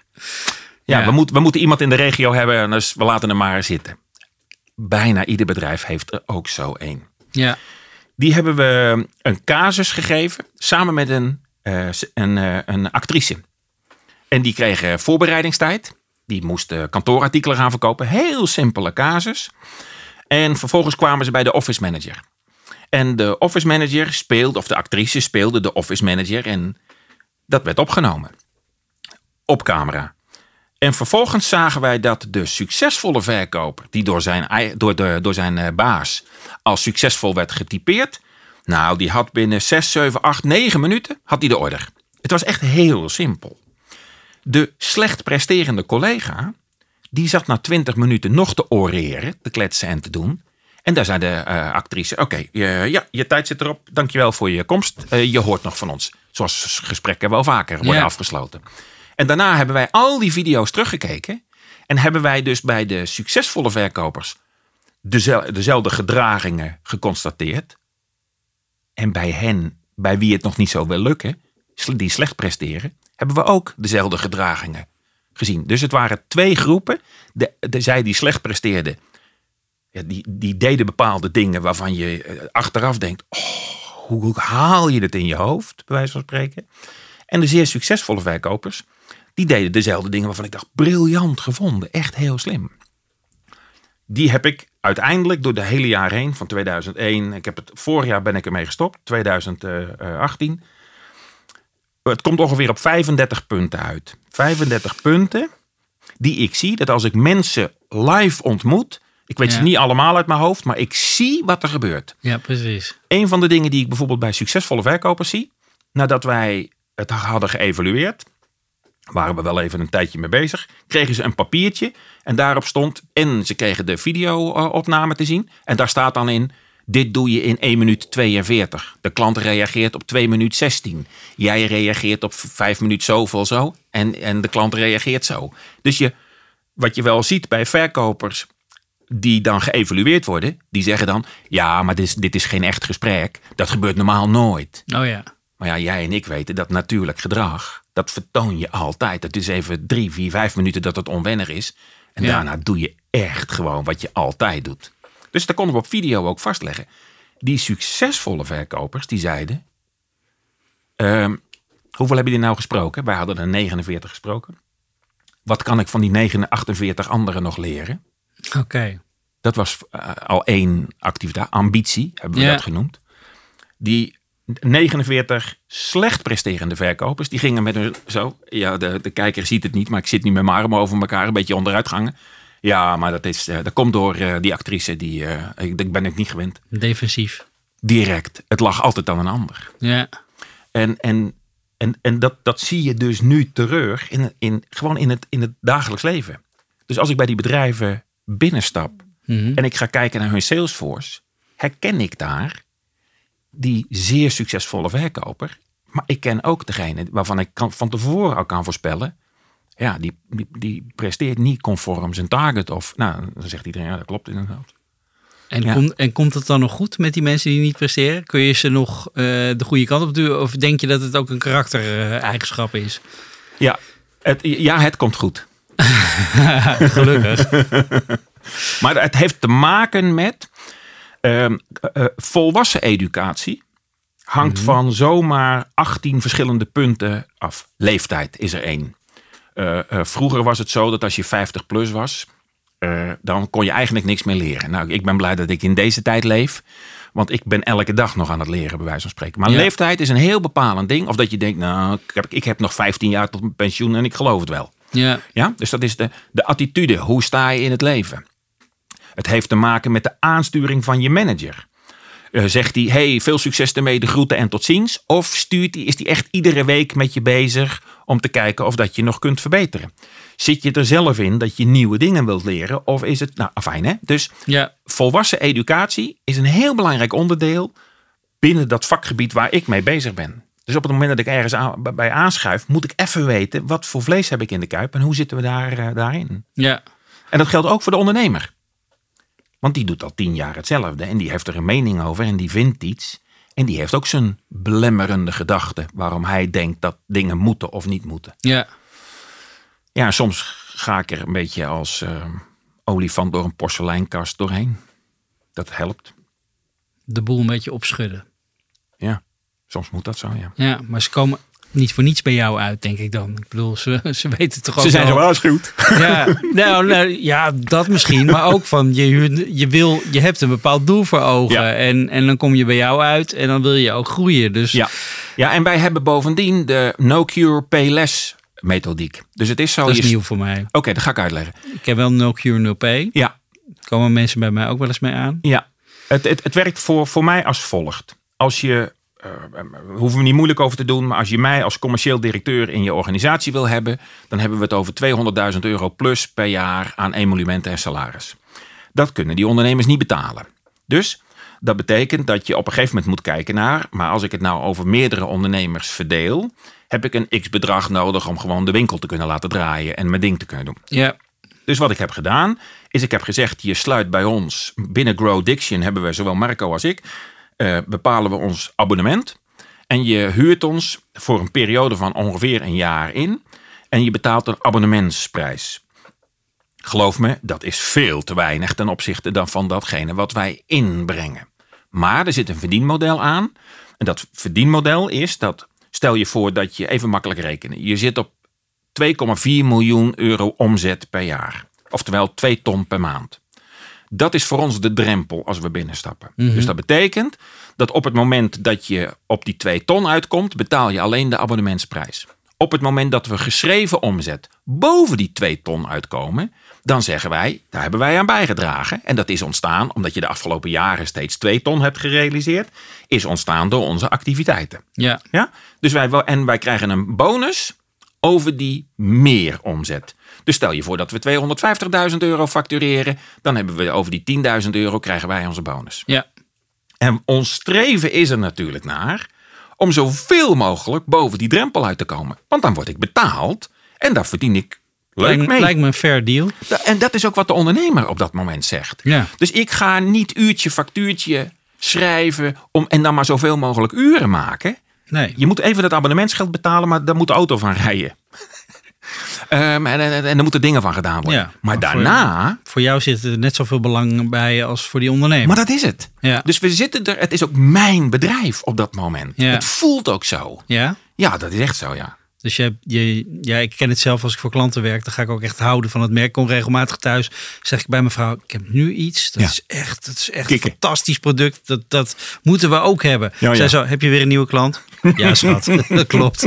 ja, Ja. We, moeten we moeten iemand in de regio hebben, dus we laten hem maar zitten. Bijna ieder bedrijf heeft er ook zo één. Ja. Die hebben we een casus gegeven samen met een, eh, een, eh, een actrice. En die kregen voorbereidingstijd. Die moesten kantoorartikelen gaan verkopen. Heel simpele casus. En vervolgens kwamen ze bij de office manager. En de office manager speelde, of de actrice speelde de office manager. En dat werd opgenomen. Op camera. En vervolgens zagen wij dat de succesvolle verkoper, die door zijn, door door zijn eh, baas als succesvol werd getypeerd. Nou, die had binnen 6, 7, 8, 9 minuten had hij de order. Het was echt heel simpel. De slecht presterende collega, die zat na 20 minuten nog te oreren, te kletsen en te doen. En daar zei de eh, actrice, oké, eh, ja, je tijd zit erop. Dankjewel voor je komst. Eh, je hoort nog van ons. Zoals gesprekken wel vaker worden Ja. afgesloten. En daarna hebben wij al die video's teruggekeken. En hebben wij dus bij de succesvolle verkopers dezel- dezelfde gedragingen geconstateerd. En bij hen, bij wie het nog niet zo wil lukken, die slecht presteren, hebben we ook dezelfde gedragingen gezien. Dus het waren twee groepen. De, de, zij die slecht presteerden, die, die deden bepaalde dingen waarvan je eh, achteraf denkt: oh, hoe, haal je het in je hoofd, bij wijze van spreken. En de zeer succesvolle verkopers, die deden dezelfde dingen waarvan ik dacht: briljant gevonden, echt heel slim. Die heb ik uiteindelijk door de hele jaar heen, van 2001, ik heb het vorig jaar ben ik ermee gestopt, 2018. Het komt ongeveer op 35 punten uit. 35 punten die ik zie dat als ik mensen live ontmoet, ik weet Ja. ze niet allemaal uit mijn hoofd, maar ik zie wat er gebeurt. Ja, precies. Een van de dingen die ik bijvoorbeeld bij succesvolle verkopers zie, nadat wij het hadden geëvalueerd, waren we wel even een tijdje mee bezig, kregen ze een papiertje en daarop stond, en ze kregen de video-opname te zien, en daar staat dan in, dit doe je in 1 minuut 42. De klant reageert op 2 minuut 16. Jij reageert op 5 minuut zoveel zo, en, en de klant reageert zo. Dus je, wat je wel ziet bij verkopers die dan geëvalueerd worden, die zeggen dan: Ja, maar dit is, dit is geen echt gesprek. Dat gebeurt normaal nooit. Oh ja. Maar ja, jij en ik weten dat natuurlijk gedrag, dat vertoon je altijd. Het is even drie, vier, vijf minuten dat het onwennig is. En Ja. daarna doe je echt gewoon wat je altijd doet. Dus dat konden we op video ook vastleggen. Die succesvolle verkopers, die zeiden... ehm, hoeveel hebben die nou gesproken? Wij hadden er 49 gesproken. Wat kan ik van die 49 anderen nog leren? Oké. Dat was eh, al één activiteit. Ambitie hebben we dat genoemd. Die 49 slecht presterende verkopers, die gingen met hun zo. Ja, de, de kijker ziet het niet, maar ik zit nu met mijn armen over elkaar, een beetje onderuitgangen. Ja, maar dat, is, eh, dat komt door eh, die actrice, die, ik, ik ben het niet gewend. Defensief. Direct. Het lag altijd aan een ander. Ja. En, en, en, en dat, dat zie je dus nu terug in, in, gewoon in het, in het dagelijks leven. Dus als ik bij die bedrijven binnenstap Mhm. en ik ga kijken naar hun Salesforce, herken ik daar die zeer succesvolle verkoper. Maar ik ken ook degene waarvan ik kan, van tevoren al kan voorspellen. Ja, die, die, die presteert niet conform zijn target. Of, nou, dan zegt iedereen, ja, dat klopt inderdaad. En, Ja. en komt het dan nog goed met die mensen die niet presteren? Kun je ze nog eh, de goede kant op duwen? Of denk je dat het ook een karaktereigenschap is? Ja, het, ja, het komt goed. Gelukkig. Maar het heeft te maken met ehm, eh, volwassen educatie. Hangt van zomaar 18 verschillende punten af. Leeftijd is er één. Eh, eh, vroeger was het zo dat als je 50 plus was, eh, dan kon je eigenlijk niks meer leren. Nou, ik ben blij dat ik in deze tijd leef. Want ik ben elke dag nog aan het leren, bij wijze van spreken. Maar Ja. leeftijd is een heel bepalend ding. Of dat je denkt, nou, ik heb, ik heb nog 15 jaar tot mijn pensioen en ik geloof het wel. Ja. Ja? Dus dat is de, de attitude. Hoe sta je in het leven? Het heeft te maken met de aansturing van je manager. Eh, zegt hij, hey, veel succes ermee, de groeten en tot ziens? Of stuurt hij, is hij echt iedere week met je bezig om te kijken of dat je nog kunt verbeteren? Zit je er zelf in dat je nieuwe dingen wilt leren? Of is het, nou, afijn hè? Dus Ja. volwassen educatie is een heel belangrijk onderdeel binnen dat vakgebied waar ik mee bezig ben. Dus op het moment dat ik ergens aan- bij aanschuif, moet ik even weten wat voor vlees heb ik in de kuip en hoe zitten we daar, eh, daarin. Ja. En dat geldt ook voor de ondernemer. Want die doet al tien jaar hetzelfde en die heeft er een mening over en die vindt iets. En die heeft ook zijn belemmerende gedachten waarom hij denkt dat dingen moeten of niet moeten. Ja. Ja, soms ga ik er een beetje als eh, olifant door een porseleinkast doorheen. Dat helpt. De boel een beetje opschudden. Ja, soms moet dat zo, ja. Ja, maar ze komen niet voor niets bij jou uit, denk ik dan. Ik bedoel, ze, ze weten toch ook Ze zijn wel- gewaarschuwd. Ja, nou, nou, ja, dat misschien. Maar ook van, je, huurt- je, wil, je hebt een bepaald doel voor ogen. Ja. En, en dan kom je bij jou uit en dan wil je ook groeien. Dus Ja. ja, en wij hebben bovendien de no cure, pay less methodiek. Dus het is zo. dat is je- nieuw voor mij. Oké, dat ga ik uitleggen. Ik heb wel no cure, no pay. Ja, Komen mensen bij mij ook wel eens mee aan. Ja, het, het, het werkt voor, voor mij als volgt. Als je, daar hoeven we niet moeilijk over te doen, maar als je mij als commercieel directeur in je organisatie wil hebben, dan hebben we het over 200.000 euro plus per jaar aan emolumenten en salaris. Dat kunnen die ondernemers niet betalen. Dus dat betekent dat je op een gegeven moment moet kijken naar, maar als ik het nou over meerdere ondernemers verdeel, heb ik een x bedrag nodig om gewoon de winkel te kunnen laten draaien en mijn ding te kunnen doen. Ja, Dus wat ik heb gedaan, is ik heb gezegd, je sluit bij ons, binnen Grow Diction hebben we, zowel Marco als ik, eh, bepalen we ons abonnement. En je huurt ons voor een periode van ongeveer een jaar in. En je betaalt een abonnementsprijs. Geloof me, dat is veel te weinig ten opzichte dan van datgene wat wij inbrengen. Maar er zit een verdienmodel aan. En dat verdienmodel is dat, stel je voor dat je even makkelijk rekenen. Je zit op 2,4 miljoen euro omzet per jaar. Oftewel 2 ton per maand. Dat is voor ons de drempel als we binnenstappen. Mhm. Dus dat betekent dat op het moment dat je op die 2 ton uitkomt, betaal je alleen de abonnementsprijs. Op het moment dat we geschreven omzet boven die 2 ton uitkomen, dan zeggen wij, daar hebben wij aan bijgedragen. En dat is ontstaan omdat je de afgelopen jaren steeds 2 ton hebt gerealiseerd, is ontstaan door onze activiteiten. Ja. Ja? Dus wij, en wij krijgen een bonus over die meer omzet. Dus stel je voor dat we 250.000 euro factureren, dan hebben we over die 10.000 euro krijgen wij onze bonus. Ja. En ons streven is er natuurlijk naar om zoveel mogelijk boven die drempel uit te komen. Want dan word ik betaald en daar verdien ik leuk Lijkt, mee. lijkt me een fair deal. En dat is ook wat de ondernemer op dat moment zegt. Ja. Dus ik ga niet uurtje factuurtje schrijven om, en dan maar zoveel mogelijk uren maken. Nee. Je moet even dat abonnementsgeld betalen, maar daar moet de auto van rijden. Ehm, en, en, en er moeten dingen van gedaan worden. Ja, maar voor- daarna, Voor jou zit er net zoveel belang bij als voor die ondernemer. maar dat is het. Ja. Dus we zitten er, het is ook mijn bedrijf op dat moment. Ja. Het voelt ook zo. Ja? Ja, dat is echt zo, ja. Dus je, je, ja, ik ken het zelf als ik voor klanten werk. Dan ga ik ook echt houden van het merk. Ik kom regelmatig thuis. Zeg ik bij mijn vrouw, ik heb nu iets. Dat Ja. is echt, dat is echt Kikken. een fantastisch product. Dat, dat moeten we ook hebben. Ja, zo, heb je weer een nieuwe klant? ja, schat. dat klopt.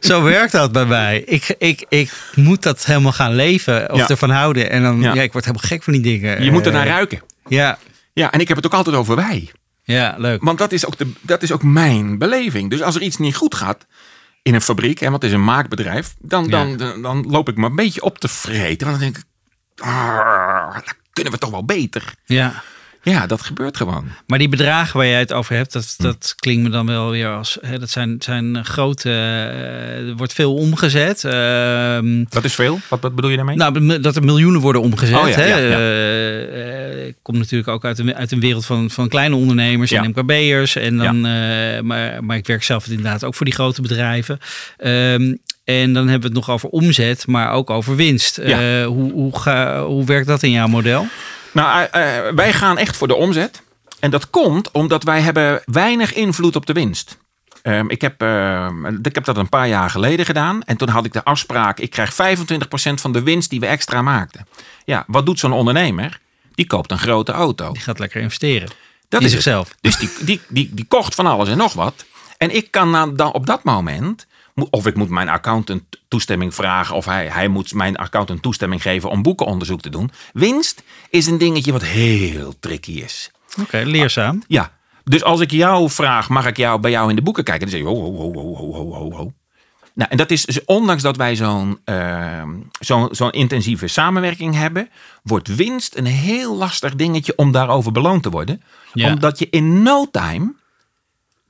zo werkt dat bij mij. Ik, ik, ik moet dat helemaal gaan leven. Of Ja. ervan houden. En dan, Ja. ja. ik word helemaal gek van die dingen. Je moet er Eh, naar ruiken. Ja, Ja, en ik heb het ook altijd over wij. ja, leuk. Want dat is ook, de, dat is ook mijn beleving. Dus als er iets niet goed gaat in een fabriek, en wat is een maakbedrijf, dan, dan, dan, dan loop ik me een beetje op te vreten. Want dan denk ik, ah, dat kunnen we toch wel beter. Ja. Ja, dat gebeurt gewoon. Maar die bedragen waar jij het over hebt, dat, Hm. dat klinkt me dan wel weer als. Hè, dat zijn, zijn grote. eh, er wordt veel omgezet. Ehm, Dat is veel. Wat, wat bedoel je daarmee? nou, dat er miljoenen worden omgezet. Oh ja, hè? ja, ja. Eh, eh, ik kom natuurlijk ook uit een, uit een wereld van, van kleine ondernemers en MKB'ers. En dan, eh, maar, maar ik werk zelf inderdaad ook voor die grote bedrijven. Ehm, en dan hebben we het nog over omzet, maar ook over winst. Eh, hoe, hoe, ga, hoe werkt dat in jouw model? Nou, eh, eh, wij gaan echt voor de omzet. En dat komt omdat wij hebben weinig invloed op de winst. Ehm, ik, heb, eh, ik heb dat een paar jaar geleden gedaan. En toen had ik de afspraak, ik krijg 25% van de winst die we extra maakten. Ja, wat doet zo'n ondernemer? Die koopt een grote auto. Die gaat lekker investeren. Dat in is het. zichzelf. Dus die, die, die, die kocht van alles en nog wat. En ik kan dan op dat moment, mo- of ik moet mijn accountant toestemming vragen. Of hij, hij moet mijn accountant toestemming geven om boekenonderzoek te doen. Winst is een dingetje wat heel tricky is. Oké, leerzaam. Ja. Dus als ik jou vraag, mag ik jou bij jou in de boeken kijken? Dan zeg je, ho, ho, ho, ho, ho, ho, ho. Nou, en dat is, dus, ondanks dat wij zo'n uh, zo'n intensieve samenwerking hebben, wordt winst een heel lastig dingetje om daarover beloond te worden. Omdat je in no time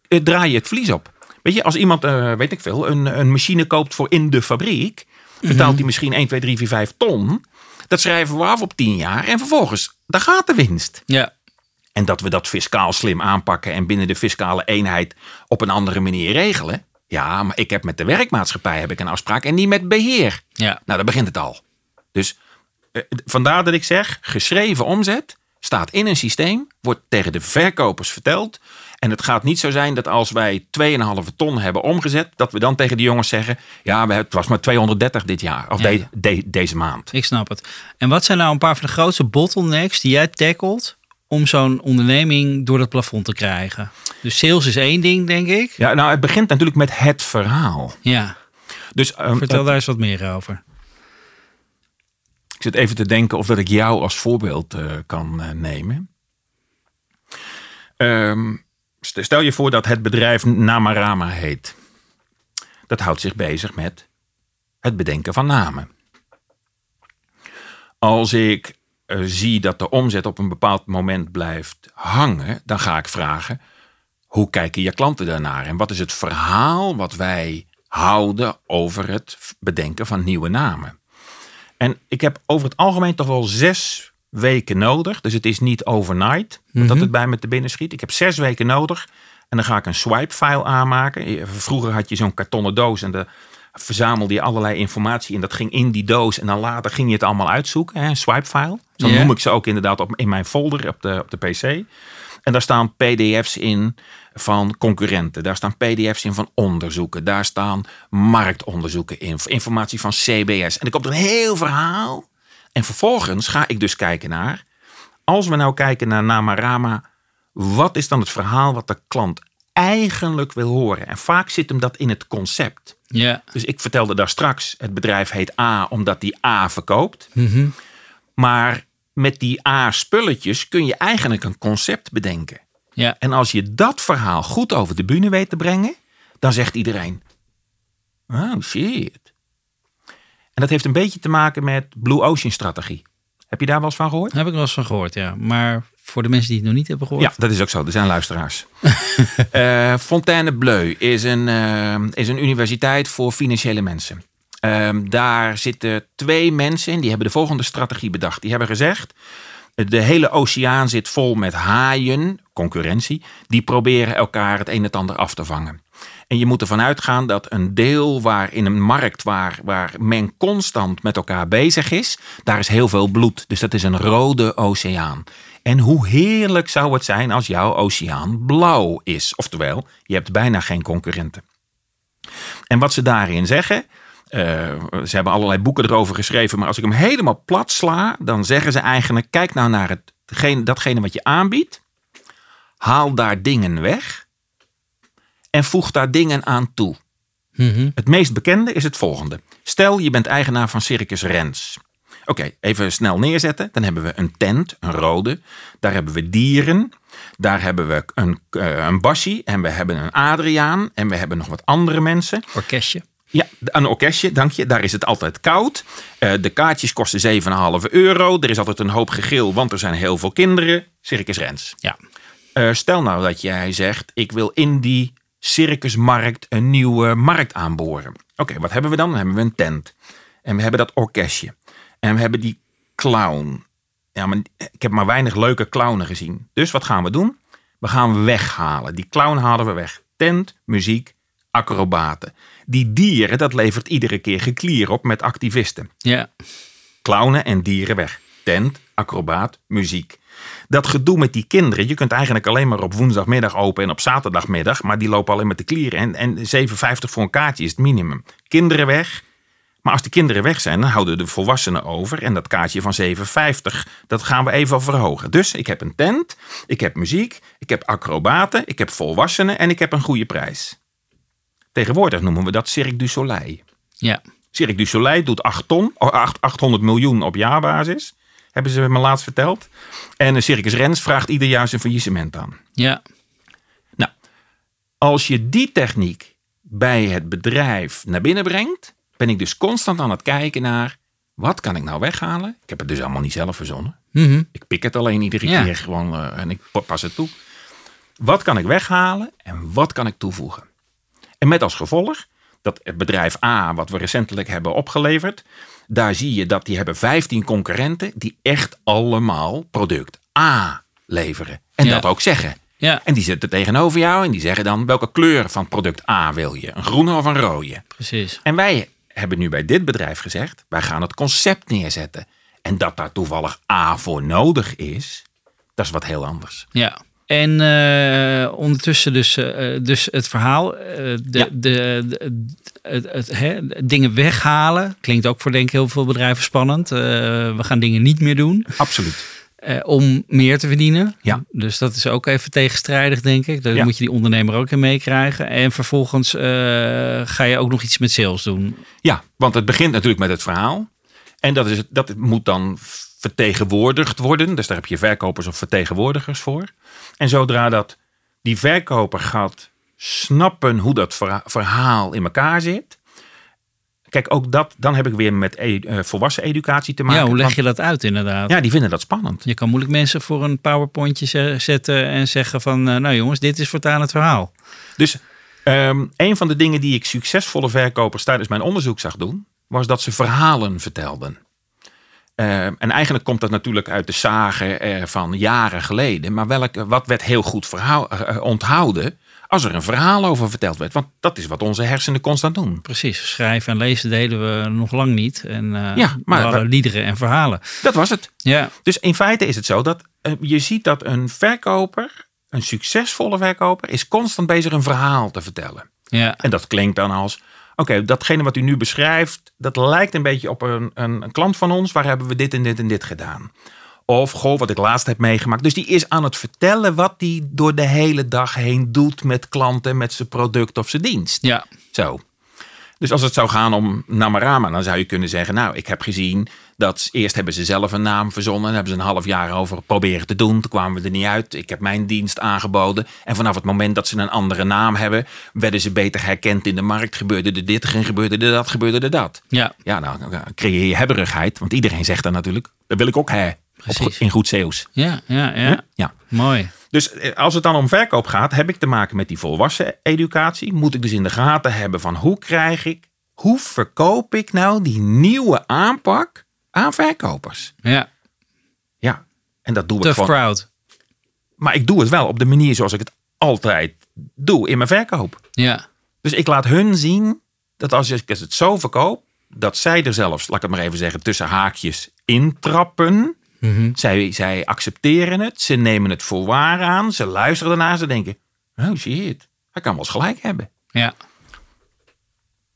eh, draai je het vlies op. Weet je, als iemand, eh, weet ik veel, een, een machine koopt voor in de fabriek, betaalt hij misschien 1, 2, 3, 4, 5 ton. Dat schrijven we af op 10 jaar en vervolgens, daar gaat de winst. Ja, En dat we dat fiscaal slim aanpakken en binnen de fiscale eenheid op een andere manier regelen. Ja, maar ik heb met de werkmaatschappij heb ik een afspraak en niet met beheer. ja. Nou, daar begint het al. Dus eh, vandaar dat ik zeg, geschreven omzet staat in een systeem, wordt tegen de verkopers verteld. En het gaat niet zo zijn dat als wij 2,5 ton hebben omgezet, dat we dan tegen de jongens zeggen, ja, we- het was maar 230 dit jaar, of Ja. de- de- deze maand. Ik snap het. En wat zijn nou een paar van de grootste bottlenecks die jij tackelt om zo'n onderneming door het plafond te krijgen? Dus sales is één ding, denk ik. Ja, nou, het begint natuurlijk met het verhaal. Ja, Dus ehm, vertel daar eens wat meer over. Ik zit even te denken of dat ik jou als voorbeeld eh, kan eh, nemen. St- stel je voor dat het bedrijf Namarama heet. Dat houdt zich bezig met het bedenken van namen. Als ik eh, zie dat de omzet op een bepaald moment blijft hangen, dan ga ik vragen: hoe kijken je klanten daarnaar? En wat is het verhaal wat wij houden over het bedenken van nieuwe namen? En ik heb over het algemeen toch wel zes weken nodig. Dus het is niet overnight dat het bij me te binnen schiet. Ik heb zes weken nodig. En dan ga ik een swipe file aanmaken. Vroeger had je zo'n kartonnen doos en daar verzamelde je allerlei informatie. En dat ging in die doos. En dan later ging je het allemaal uitzoeken. Hè, een swipe file. Zo noem ik ze ook inderdaad op, in mijn folder op de, op de pc. En daar staan pdf's in van concurrenten. Daar staan pdf's in van onderzoeken. Daar staan marktonderzoeken in. Informatie van CBS. En ik kom er een heel verhaal. En vervolgens ga ik dus kijken naar... als we nou kijken naar Namarama, wat is dan het verhaal wat de klant eigenlijk wil horen? En vaak zit hem dat in het concept. Ja. Dus ik vertelde daar straks, het bedrijf heet A omdat die A verkoopt. Mhm. Maar met die A-spulletjes kun je eigenlijk een concept bedenken. Ja. En als je dat verhaal goed over de bühne weet te brengen, dan zegt iedereen: Oh shit. En dat heeft een beetje te maken met Blue Ocean strategie. Heb je daar wel eens van gehoord? Daar heb ik wel eens van gehoord, ja. Maar voor de mensen die het nog niet hebben gehoord. Ja, dat is ook zo. Er zijn luisteraars. Eh Fontainebleau is een, eh, is een universiteit voor financiële mensen. Ehm, daar zitten twee mensen in die hebben de volgende strategie bedacht. Die hebben gezegd, de hele oceaan zit vol met haaien, concurrentie. Die proberen elkaar het een en het ander af te vangen. En je moet ervan uitgaan dat een deel waar in een markt waar, waar men constant met elkaar bezig is, daar is heel veel bloed. Dus dat is een rode oceaan. En hoe heerlijk zou het zijn als jouw oceaan blauw is? Oftewel, je hebt bijna geen concurrenten. En wat ze daarin zeggen, eh, ze hebben allerlei boeken erover geschreven, maar als ik hem helemaal plat sla, dan zeggen ze eigenlijk: kijk nou naar het, datgene wat je aanbiedt, haal daar dingen weg en voeg daar dingen aan toe. Mhm. Het meest bekende is het volgende. Stel, je bent eigenaar van Circus Rens. Oké, even snel neerzetten. Dan hebben we een tent, een rode. Daar hebben we dieren. Daar hebben we een, eh, een Bassie. En we hebben een Adriaan. En we hebben nog wat andere mensen. Orkestje. Ja, een orkestje, dank je. Daar is het altijd koud. Eh, de kaartjes kosten 7,5 euro. Er is altijd een hoop gegil, want er zijn heel veel kinderen. Circus Rens. Ja. Eh, stel nou dat jij zegt, ik wil in die circusmarkt een nieuwe markt aanboren. Oké, wat hebben we dan? Dan hebben we een tent. En we hebben dat orkestje. En we hebben die clown. Ja, maar ik heb maar weinig leuke clownen gezien. Dus wat gaan we doen? We gaan weghalen. Die clown halen we weg. Tent, muziek, acrobaten. Die dieren, dat levert iedere keer geklier op met activisten. Ja. Clownen en dieren weg. Tent, acrobaat, muziek. Dat gedoe met die kinderen, je kunt eigenlijk alleen maar op woensdagmiddag open en op zaterdagmiddag, maar die lopen alleen met de klieren. En, en 7,50 voor een kaartje is het minimum. Kinderen weg. Maar als die kinderen weg zijn, dan houden de volwassenen over. En dat kaartje van 7,50, dat gaan we even verhogen. Dus ik heb een tent, ik heb muziek, ik heb acrobaten, ik heb volwassenen en ik heb een goede prijs. Tegenwoordig noemen we dat Cirque du Soleil. Ja. Cirque du Soleil doet 8 ton, oh, acht- 800 miljoen op jaarbasis. Hebben ze me laatst verteld. En Circus Rens vraagt ieder jaar zijn faillissement aan. Ja. Nou, als je die techniek bij het bedrijf naar binnen brengt, ben ik dus constant aan het kijken naar wat kan ik nou weghalen. Ik heb het dus allemaal niet zelf verzonnen. Mhm. Ik pik het alleen iedere Ja. keer gewoon eh, en ik pas het toe. Wat kan ik weghalen en wat kan ik toevoegen? En met als gevolg dat het bedrijf A, wat we recentelijk hebben opgeleverd, daar zie je dat die hebben 15 concurrenten die echt allemaal product A leveren. En Ja. dat ook zeggen. Ja. En die zitten tegenover jou en die zeggen dan welke kleur van product A wil je? Een groene of een rode? Precies. En wij hebben nu bij dit bedrijf gezegd, wij gaan het concept neerzetten. En dat daar toevallig A voor nodig is, dat is wat heel anders. Ja. En eh, ondertussen dus, eh, dus het verhaal, eh, de, Ja. de, de- het, het, hè, dingen weghalen. Klinkt ook voor denk ik heel veel bedrijven spannend. We gaan dingen niet meer doen Absoluut. om meer te verdienen. Ja. Dus dat is ook even tegenstrijdig denk ik. Daar Ja. moet je die ondernemer ook in meekrijgen. En vervolgens ga je ook nog iets met sales doen. Ja, want het begint natuurlijk met het verhaal. En dat, is, dat moet dan vertegenwoordigd worden. Dus daar heb je verkopers of vertegenwoordigers voor. En zodra dat die verkoper gaat snappen hoe dat verha- verhaal in elkaar zit. Kijk, ook dat, dan heb ik weer met e- eh, volwassen educatie te maken. ja, hoe leg je dat uit inderdaad? Ja, die vinden dat spannend. Je kan moeilijk mensen voor een powerpointje ze- zetten en zeggen van... eh, nou jongens, dit is voortaan het verhaal. Dus ehm, een van de dingen die ik succesvolle verkopers tijdens mijn onderzoek zag doen, was dat ze verhalen vertelden. Ehm, en eigenlijk komt dat natuurlijk uit de zagen eh, van jaren geleden. Maar welke, wat werd heel goed verhaal, eh, onthouden als er een verhaal over verteld werd? Want dat is wat onze hersenen constant doen. Precies, schrijven en lezen deden we nog lang niet. En eh Ja, maar- we liederen en verhalen. Dat was het. Ja, Dus in feite is het zo dat eh, je ziet dat een verkoper, een succesvolle verkoper, is constant bezig een verhaal te vertellen. ja, En dat klinkt dan als: oké, datgene wat u nu beschrijft, dat lijkt een beetje op een, een, een klant van ons. Waar hebben we dit en dit en dit gedaan? Of goh, wat ik laatst heb meegemaakt. Dus die is aan het vertellen wat hij door de hele dag heen doet met klanten, met zijn product of zijn dienst. Ja. Zo. Dus als het zou gaan om Namarama, dan zou je kunnen zeggen: Nou, ik heb gezien dat eerst hebben ze zelf een naam verzonnen. hebben ze een half jaar over proberen te doen. Toen kwamen we er niet uit. Ik heb mijn dienst aangeboden. En vanaf het moment dat ze een andere naam hebben, werden ze beter herkend in de markt. Gebeurde er dit, gebeurde er dat, gebeurde er dat. Ja. Ja, nou, creëer je hebberigheid. Want iedereen zegt dan natuurlijk: Dat wil ik ook hè. Precies. in goed Zeeuws. Ja, ja, ja. Ja. Mooi. Dus eh, als het dan om verkoop gaat, heb ik te maken met die volwassen educatie. Moet ik dus in de gaten hebben van hoe krijg ik, hoe verkoop ik nou die nieuwe aanpak aan verkopers? Ja. Ja, en dat doe ik Tough gewoon. crowd. Maar ik doe het wel op de manier zoals ik het altijd doe in mijn verkoop. Ja. Dus ik laat hun zien dat als ik het zo verkoop, dat zij er zelfs, laat ik het maar even zeggen, tussen haakjes intrappen. Mhm. Zij, zij accepteren het, ze nemen het voor waar aan, ze luisteren ernaar, ze denken, oh shit, hij kan wel eens gelijk hebben. Ja.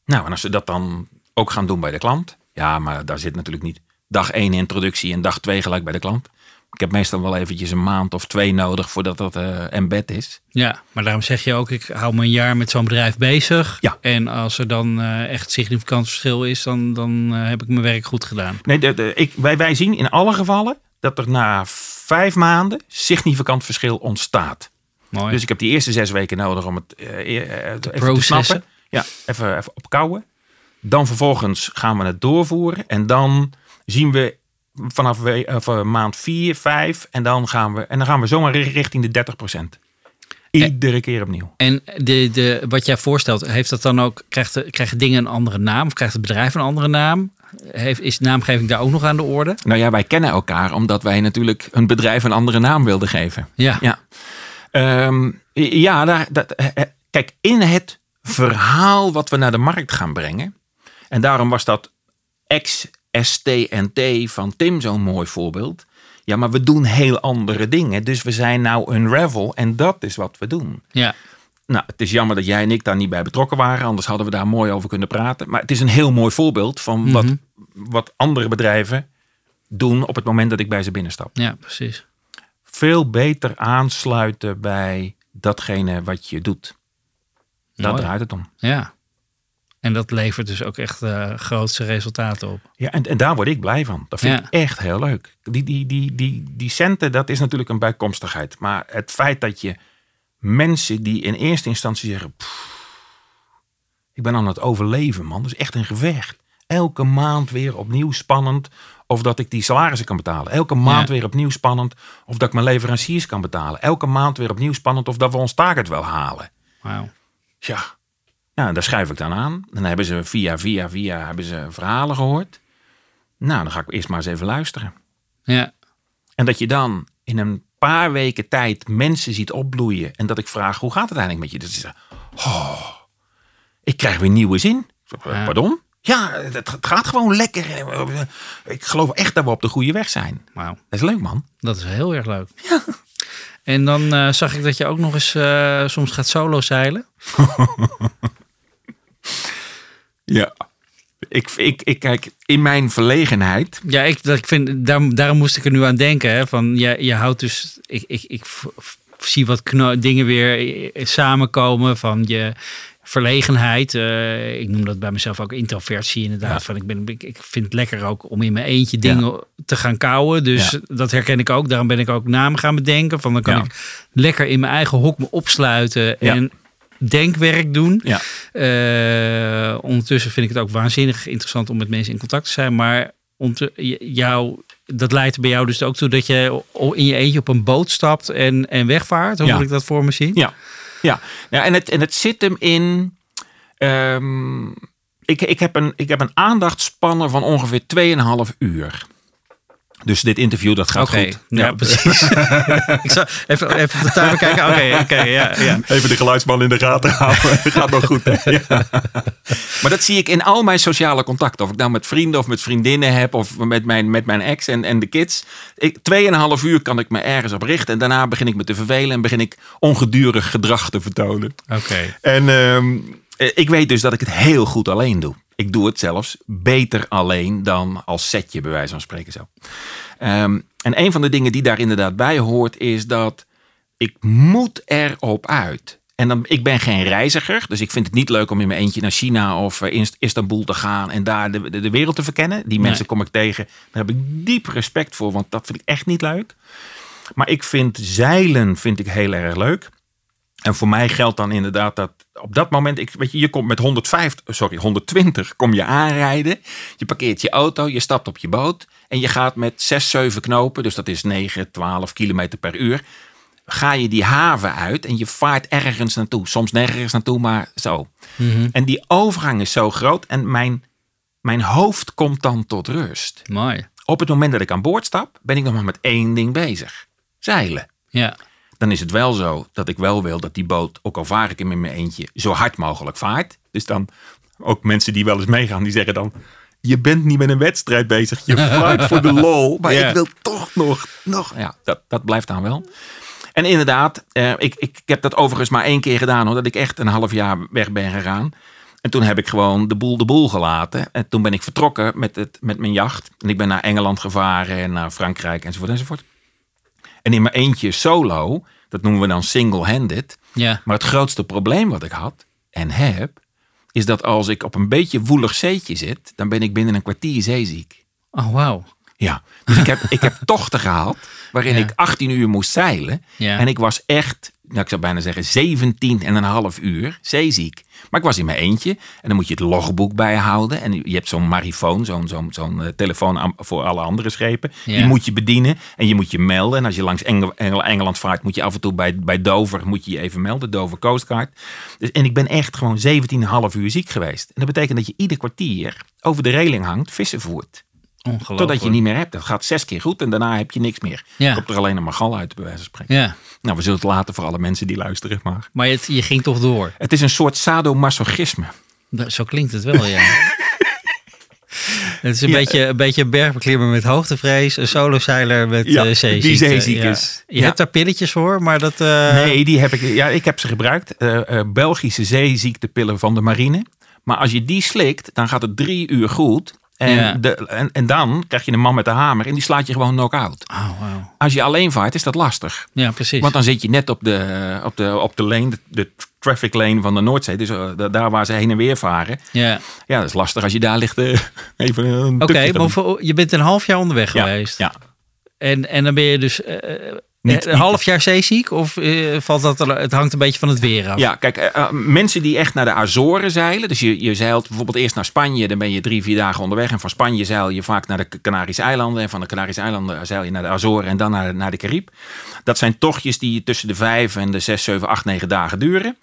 Nou, en als ze dat dan ook gaan doen bij de klant, ja, maar daar zit natuurlijk niet dag één introductie en dag twee gelijk bij de klant. Ik heb meestal wel eventjes een maand of twee nodig voordat dat eh embed is. Ja, maar daarom zeg je ook, ik hou me een jaar met zo'n bedrijf bezig. Ja. En als er dan eh, echt significant verschil is, dan, dan eh, heb ik mijn werk goed gedaan. Nee, de, de, ik, wij, wij zien in alle gevallen dat er na vijf maanden significant verschil ontstaat. Mooi. Dus ik heb die eerste zes weken nodig om het eh, even te snappen. Ja, even, even opkouwen. Dan vervolgens gaan we het doorvoeren. En dan zien we vanaf we, eh, maand 4, 5. En dan gaan we, en dan gaan we zomaar richting de 30% Iedere keer opnieuw. En de, de, wat jij voorstelt, heeft dat dan ook, krijgt, krijgen dingen een andere naam? Of krijgt het bedrijf een andere naam? Heeft, is naamgeving daar ook nog aan de orde? Nou ja, wij kennen elkaar omdat wij natuurlijk een bedrijf een andere naam wilden geven. Ja. Ja, Ehm, ja daar, dat, eh, eh, kijk, in het verhaal wat we naar de markt gaan brengen. En daarom was dat ex-STNT van Tim zo'n mooi voorbeeld. Ja, maar we doen heel andere dingen. Dus we zijn nou een Revel en dat is wat we doen. Ja. Nou, het is jammer dat jij en ik daar niet bij betrokken waren. Anders hadden we daar mooi over kunnen praten. Maar het is een heel mooi voorbeeld van wat, wat andere bedrijven doen op het moment dat ik bij ze binnenstap Ja, precies. veel beter aansluiten bij datgene wat je doet. Daar Mooi. draait het om. Ja. En dat levert dus ook echt grootste resultaten op. Ja, en, en daar word ik blij van. Dat vind Ja. ik echt heel leuk. Die, die, die, die, die centen, dat is natuurlijk een bijkomstigheid. Maar het feit dat je mensen die in eerste instantie zeggen... "Pff, ik ben aan het overleven, man. Dat is echt een gevecht. Elke maand weer opnieuw spannend. Of dat ik die salarissen kan betalen. Elke maand Ja. weer opnieuw spannend. Of dat ik mijn leveranciers kan betalen. Elke maand weer opnieuw spannend. Of dat we ons target wel halen. Wauw. Ja, nou, daar schrijf ik dan aan. Dan hebben ze via, via, via hebben ze verhalen gehoord. Nou, dan ga ik eerst maar eens even luisteren. Ja. En dat je dan in een paar weken tijd mensen ziet opbloeien. En dat ik vraag, hoe gaat het eigenlijk met je? Dat ze zeggen, oh, ik krijg weer nieuwe zin. Ja. Pardon? Ja, het, gaat gewoon lekker. Ik geloof echt dat we op de goede weg zijn. Wauw. Dat is leuk, man. Dat is heel erg leuk. En dan eh, zag ik dat je ook nog eens eh, soms gaat solo zeilen. Ja. Ik, ik, ik kijk, in mijn verlegenheid Ja, ik, dat, ik vind, daarom, daarom moest ik er nu aan denken. Hè, van, je, je houdt dus, ik, ik, ik zie wat kno- dingen weer eh, samenkomen van je verlegenheid. Eh, ik noem dat bij mezelf ook introversie inderdaad. Ja. Van, ik, ben, ik, ik vind het lekker ook om in mijn eentje dingen te gaan kouwen. Dus Ja. dat herken ik ook. Daarom ben ik ook namen gaan bedenken. Van, dan kan Ja. ik lekker in mijn eigen hok me opsluiten Ja. en denkwerk doen. Ja. Eh, ondertussen vind ik het ook waanzinnig interessant om met mensen in contact te zijn. Maar jou, dat leidt bij jou dus ook toe dat je in je eentje op een boot stapt en, en wegvaart. Hoe Ja. moet ik dat voor me zien? Ja, ja. ja en, het, en het zit hem in. ehm, ik, ik, heb een, ik heb een aandachtspanne van ongeveer 2,5 uur. Dus dit interview dat gaat Oké, goed. ja, precies. ik zal even, even op de timer kijken. Oké, oké, ja, ja. Even de geluidsman in de gaten houden. gaat nog goed. Ja. Maar dat zie ik in al mijn sociale contacten. Of ik nou met vrienden of met vriendinnen heb. Of met mijn, met mijn ex en, en de kids. Ik, tweeënhalf uur kan ik me ergens op richten. En daarna begin ik me te vervelen. En begin ik ongedurig gedrag te vertonen. Oké. En ehm, ik weet dus dat ik het heel goed alleen doe. Ik doe het zelfs beter alleen dan als setje, bij wijze van spreken zo. Ehm, en een van de dingen die daar inderdaad bij hoort, is dat ik moet erop uit. En dan, ik ben geen reiziger, dus ik vind het niet leuk om in mijn eentje naar China of eh, Istanbul te gaan en daar de, de, de wereld te verkennen. Die mensen kom ik tegen, daar heb ik diep respect voor, want dat vind ik echt niet leuk. Maar ik vind zeilen vind ik heel erg leuk. En voor mij geldt dan inderdaad dat op dat moment, ik, weet je, je komt met 150, sorry, 120 kom je aanrijden. Je parkeert je auto, je stapt op je boot en je gaat met 6, 7 knopen, dus dat is 9, 12 kilometer per uur. Ga je die haven uit en je vaart ergens naartoe. Soms nergens naartoe, maar zo. En die overgang is zo groot en mijn, mijn hoofd komt dan tot rust. Mooi. Op het moment dat ik aan boord stap, ben ik nog maar met één ding bezig: zeilen Ja. Dan is het wel zo dat ik wel wil dat die boot, ook al vaar ik hem in mijn eentje, zo hard mogelijk vaart. Dus dan ook mensen die wel eens meegaan, die zeggen dan: Je bent niet met een wedstrijd bezig, je vaart voor de lol. Maar Ja. ik wil toch nog, nog. Ja, dat, dat blijft dan wel. En inderdaad, eh, ik, ik, ik heb dat overigens maar één keer gedaan, hoor, dat ik echt een half jaar weg ben gegaan. En toen heb ik gewoon de boel de boel gelaten. En toen ben ik vertrokken met, het, met mijn jacht. En ik ben naar Engeland gevaren en naar Frankrijk enzovoort enzovoort. En in mijn eentje solo, dat noemen we dan single-handed. Ja. Maar het grootste probleem wat ik had en heb, is dat als ik op een beetje woelig zeetje zit, dan ben ik binnen een kwartier zeeziek. Oh, wauw. Ja, dus ik heb, ik heb tochten gehad waarin Ja. ik 18 uur moest zeilen. Ja. En ik was echt, nou ik zou bijna zeggen, 17 en een half uur zeeziek. Maar ik was in mijn eentje en dan moet je het logboek bijhouden. En je hebt zo'n marifoon, zo'n zo'n zo'n eh, telefoon voor alle andere schepen. Ja. Die moet je bedienen en je moet je melden. En als je langs Engel- Engel- Engeland vaart, moet je af en toe bij, bij Dover moet je je even melden. Dover Coast Guard. Dus, en ik ben echt gewoon 17,5 uur ziek geweest. En dat betekent dat je ieder kwartier over de reling hangt, vissen voert. Totdat je niet meer hebt. Dat gaat zes keer goed en daarna heb je niks meer. Ja. Komt er alleen nog maar gal uit, bij wijze van spreken. Ja. Nou, we zullen het laten voor alle mensen die luisteren. Maar Maar het, je ging toch door. het is een soort sadomasochisme. Dat- Zo klinkt het wel, ja. Het is een, Ja. beetje, een beetje een bergbeklimmer met hoogtevrees, een solozeiler met Ja, eh zeeziekte. die zeeziek Ja. is. Je hebt daar pilletjes voor, maar dat... eh, nee, die heb ik, ja, ik heb ze gebruikt. Eh, Belgische zeeziektepillen van de marine. Maar als je die slikt, dan gaat het drie uur goed. En, Ja. de, en, en dan krijg je een man met een hamer en die slaat je gewoon knock-out. Oh, wauw. Als je alleen vaart, is dat lastig. Ja, precies. Want dan zit je net op de, op de, op de lane, de, de traffic lane van de Noordzee. Dus eh, da- daar waar ze heen en weer varen. ja. Ja, dat is lastig als je daar ligt. eh, even een Oké, maar voor- je bent een half jaar onderweg ja, geweest. Ja, En, en dan ben je dus eh, Niet- een half jaar zeeziek? Of eh, valt dat er, het hangt een beetje van het weer af? ja kijk, eh, eh, mensen die echt naar de Azoren zeilen. Dus je, je zeilt bijvoorbeeld eerst naar Spanje. Dan ben je drie, vier dagen onderweg. En van Spanje zeil je vaak naar de Canarische eilanden. En van de Canarische eilanden zeil je naar de Azoren. En dan naar, naar de Caribe. Dat zijn tochtjes die tussen de vijf en de zes, zeven, acht, negen dagen duren.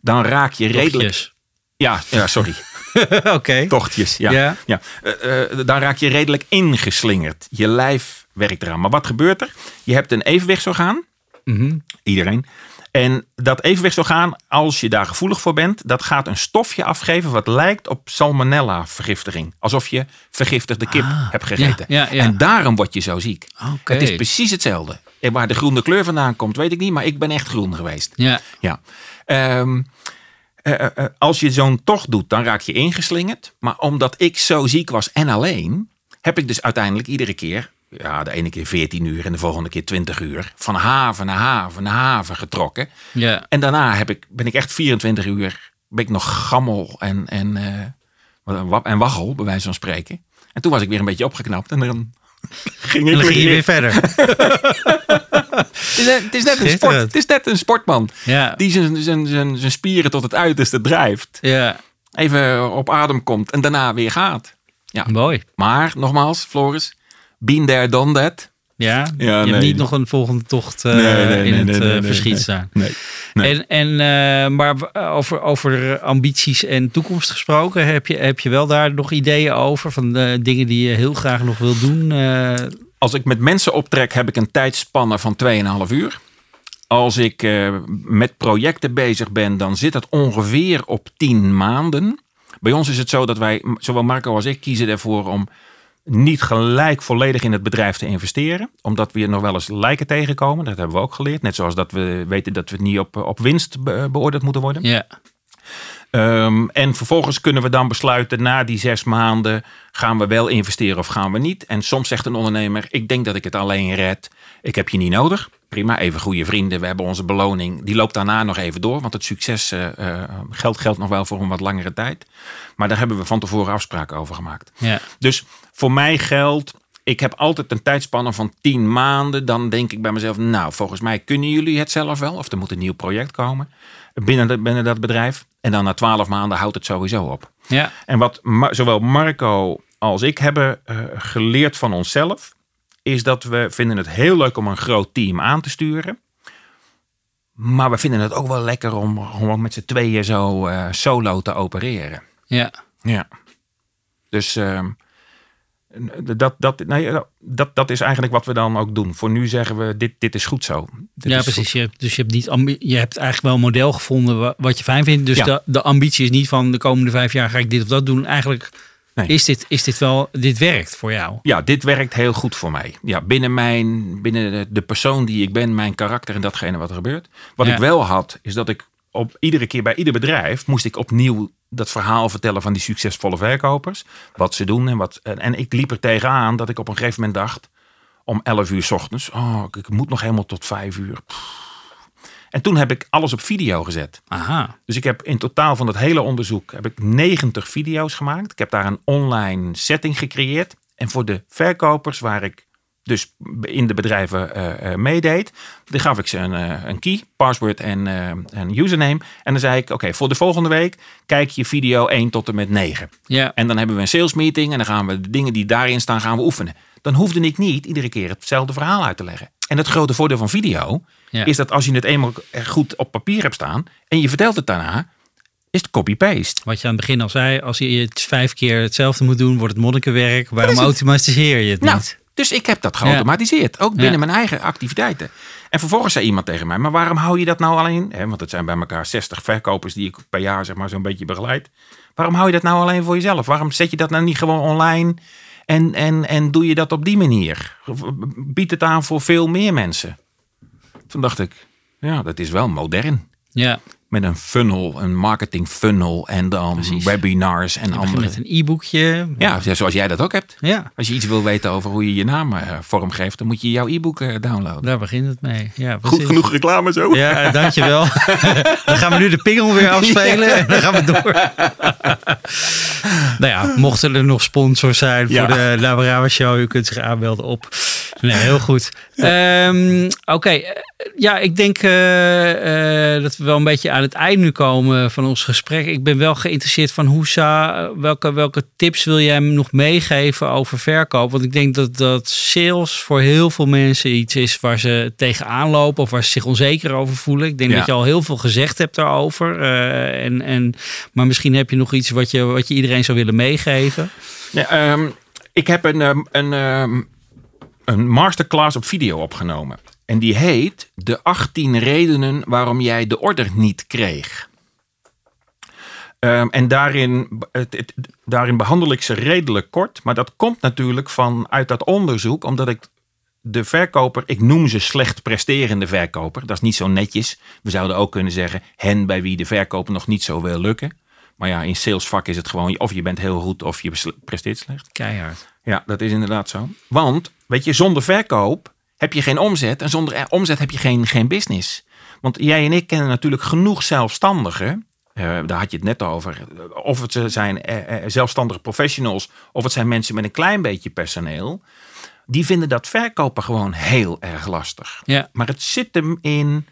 Dan raak je redelijk... Tochtjes. Ja, ja, sorry. Oké. Tochtjes, ja. Ja. ja. Eh, eh, dan raak je redelijk ingeslingerd. Je lijf werkt eraan. Maar wat gebeurt er? Je hebt een evenwichtsorgaan. Mhm. Iedereen. En dat evenwichtsorgaan, als je daar gevoelig voor bent, dat gaat een stofje afgeven wat lijkt op salmonella vergiftiging. Alsof je vergiftigde kip Ah, hebt gegeten. ja, ja, ja. En daarom word je zo ziek. Oké. Het is precies hetzelfde. En waar de groene kleur vandaan komt, weet ik niet, maar ik ben echt groen geweest. Ja. Ja. Ehm, eh, eh, eh, als je zo'n tocht doet, dan raak je ingeslingerd. Maar omdat ik zo ziek was en alleen, heb ik dus uiteindelijk iedere keer, ja, de ene keer 14 uur en de volgende keer 20 uur, van haven naar haven naar haven getrokken. Ja. En daarna heb ik, ben ik echt 24 uur, ben ik nog gammel en, en, en waggel, bij wijze van spreken. En toen was ik weer een beetje opgeknapt en dan ging ik dan ging je weer. weer verder. Het is, net- het is net een sport. Het is net een sportman Ja. die zijn, zijn, zijn, zijn spieren tot het uiterste drijft. Ja. Even op adem komt en daarna weer gaat. Ja. Mooi. Maar nogmaals, Floris, been there, done that. Ja. Ja, je hebt niet nog een volgende tocht eh, Nee, nee, in het eh, verschiet staan. En, en, eh, maar over, over ambities en toekomst gesproken, heb je, heb je wel daar nog ideeën over? Van eh, dingen die je heel graag nog wil doen? Eh, Als ik met mensen optrek, heb ik een tijdspanne van 2,5 uur. Als ik eh, met projecten bezig ben, dan zit het ongeveer op 10 maanden. Bij ons is het zo dat wij, zowel Marco als ik, kiezen ervoor om niet gelijk volledig in het bedrijf te investeren. Omdat we nog wel eens lijken tegenkomen. Dat hebben we ook geleerd. Net zoals dat we weten dat we niet op, op winst be- beoordeeld moeten worden. ja. Ehm, en vervolgens kunnen we dan besluiten na die zes maanden gaan we wel investeren of gaan we niet. En soms zegt een ondernemer, ik denk dat ik het alleen red. Ik heb je niet nodig. Prima, even goede vrienden. We hebben onze beloning. Die loopt daarna nog even door. Want het succes uh, geldt, geldt nog wel voor een wat langere tijd. Maar daar hebben we van tevoren afspraken over gemaakt. Ja. Dus voor mij geldt, ik heb altijd een tijdspanne van tien maanden. Dan denk ik bij mezelf, nou, volgens mij kunnen jullie het zelf wel. Of er moet een nieuw project komen binnen, de, binnen dat bedrijf. En dan na twaalf maanden houdt het sowieso op. Ja. En wat zowel Marco als ik hebben uh, geleerd van onszelf, is dat we vinden het heel leuk om een groot team aan te sturen. Maar we vinden het ook wel lekker om gewoon met z'n tweeën zo uh, solo te opereren. Ja. Ja. Dus uh, dat, dat, nee, dat, dat is eigenlijk wat we dan ook doen. Voor nu zeggen we, dit, dit is goed zo. Dit ja, precies. Je hebt, dus je hebt, niet je hebt eigenlijk wel een model gevonden wat je fijn vindt. Dus Ja. de, de ambitie is niet van de komende vijf jaar ga ik dit of dat doen. Eigenlijk Nee. is, dit, is dit wel, dit werkt voor jou. Ja, dit werkt heel goed voor mij. Ja, binnen, mijn, binnen de, de persoon die ik ben, mijn karakter en datgene wat er gebeurt. Wat Ja. ik wel had, is dat ik op iedere keer bij ieder bedrijf moest ik opnieuw dat verhaal vertellen van die succesvolle verkopers. Wat ze doen en wat. En, en ik liep er tegenaan dat ik op een gegeven moment dacht, om 11 uur 's ochtends, oh, ik moet nog helemaal tot 5 uur. Pff. En toen heb ik alles op video gezet. Aha. Dus ik heb in totaal van dat hele onderzoek heb ik 90 video's gemaakt. Ik heb daar een online setting gecreëerd. En voor de verkopers waar ik dus in de bedrijven eh, eh, meedeed, die gaf ik ze een, eh, een key, password en een username. En dan zei ik, oké, voor de volgende week kijk je video 1 tot en met 9. Ja. En dan hebben we een sales meeting en dan gaan we de dingen die daarin staan gaan we oefenen. Dan hoefde ik niet iedere keer hetzelfde verhaal uit te leggen. En het grote voordeel van video Ja. is dat als je het eenmaal goed op papier hebt staan en je vertelt het daarna, is het copy-paste. Wat je aan het begin al zei, als je het vijf keer hetzelfde moet doen, wordt het monnikenwerk. Waarom automatiseer je het Nou, niet? Dus ik heb dat geautomatiseerd, ook binnen mijn eigen activiteiten. En vervolgens zei iemand tegen mij, maar waarom hou je dat nou alleen? Want het zijn bij elkaar 60 verkopers die ik per jaar zeg maar zo'n beetje begeleid. Waarom hou je dat nou alleen voor jezelf? Waarom zet je dat nou niet gewoon online en, en, en doe je dat op die manier? Bied het aan voor veel meer mensen. Toen dacht ik, ja, dat is wel modern. Ja, Met een funnel, een marketing funnel en dan Precies. webinars en andere. met een e-boekje. Ja, zoals jij dat ook hebt. Ja, Als je iets wil weten over hoe je je naam eh, vormgeeft, dan moet je jouw e-book eh, downloaden. daar begint het mee. Ja, Goed genoeg reclame zo. Ja, dankjewel. dan gaan we nu de pingel weer afspelen en dan gaan we door. nou ja, mochten er nog sponsors zijn voor Ja. de Labrava Show, u kunt zich aanmelden op. Nee, heel goed. Ehm, Oké, eh, ja, ik denk eh, eh, dat we wel een beetje aan het eind nu komen van ons gesprek. Ik ben wel geïnteresseerd van hoe Sa, welke, welke tips wil jij hem nog meegeven over verkoop? Want ik denk dat, dat sales voor heel veel mensen iets is waar ze tegenaan lopen of waar ze zich onzeker over voelen. Ik denk Ja. dat je al heel veel gezegd hebt daarover. en, en, maar misschien heb je nog iets wat je, wat je iedereen zou willen meegeven. Ja, ehm, ik heb een, ehm, een, ehm, een masterclass op video opgenomen. En die heet De 18 redenen waarom jij de order niet kreeg. Ehm, en daarin, het, het- daarin behandel ik ze redelijk kort. Maar dat komt natuurlijk vanuit dat onderzoek. Omdat ik de verkoper, ik noem ze slecht presterende verkoper. Dat is niet zo netjes. We zouden ook kunnen zeggen hen bij wie de verkoper nog niet zo wil lukken. Maar ja, in salesvak is het gewoon of je bent heel goed of je presteert slecht. Keihard. Ja, dat is inderdaad zo. Want, weet je, zonder verkoop heb je geen omzet. En zonder eh, omzet heb je geen, geen business. Want jij en ik kennen natuurlijk genoeg zelfstandigen. eh, daar had je het net over. Of het zijn eh, eh, zelfstandige professionals. Of het zijn mensen met een klein beetje personeel. Die vinden dat verkopen gewoon heel erg lastig. Ja, Maar het zit hem in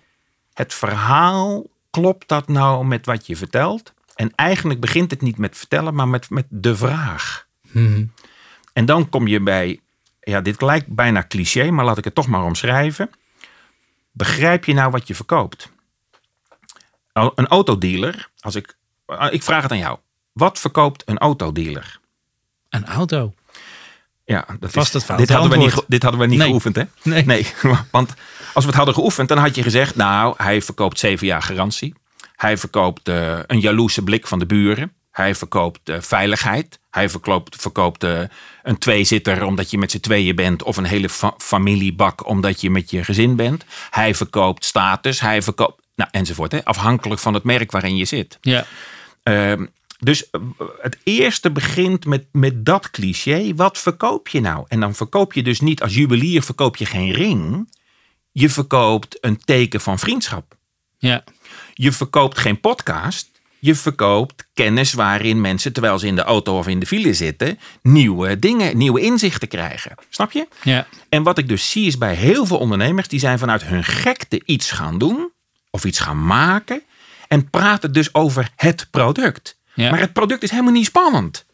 het verhaal. Klopt dat nou met wat je vertelt? En eigenlijk begint het niet met vertellen, maar met, met de vraag. Mhm. En dan kom je bij, ja, dit lijkt bijna cliché, maar laat ik het toch maar omschrijven. Begrijp je nou wat je verkoopt? Een autodealer, als ik, eh, ik vraag het aan jou. Wat verkoopt een autodealer? een auto. Ja, dat het dit hadden, we niet, dit hadden we niet Nee. geoefend, hè? Nee. Nee, want als we het hadden geoefend, dan had je gezegd... nou, hij verkoopt zeven jaar garantie. Hij verkoopt eh, een jaloerse blik van de buren. Hij verkoopt eh, veiligheid. Hij verkoopt, verkoopt eh, een tweezitter omdat je met z'n tweeën bent... of een hele fa- familiebak omdat je met je gezin bent. Hij verkoopt status. Hij verkoopt... Nou, enzovoort. Hè? Afhankelijk van het merk waarin je zit. Ja. Ehm, dus eh, het eerste begint met, met dat cliché. Wat verkoop je nou? En dan verkoop je dus niet als juwelier verkoop je geen ring. Je verkoopt een teken van vriendschap. Ja. Je verkoopt geen podcast. Je verkoopt kennis waarin mensen, terwijl ze in de auto of in de file zitten, nieuwe dingen, nieuwe inzichten krijgen. Snap je? Ja. En wat ik dus zie is bij heel veel ondernemers, die zijn vanuit hun gekte iets gaan doen of iets gaan maken en praten dus over het product. Ja. Maar het product is helemaal niet spannend.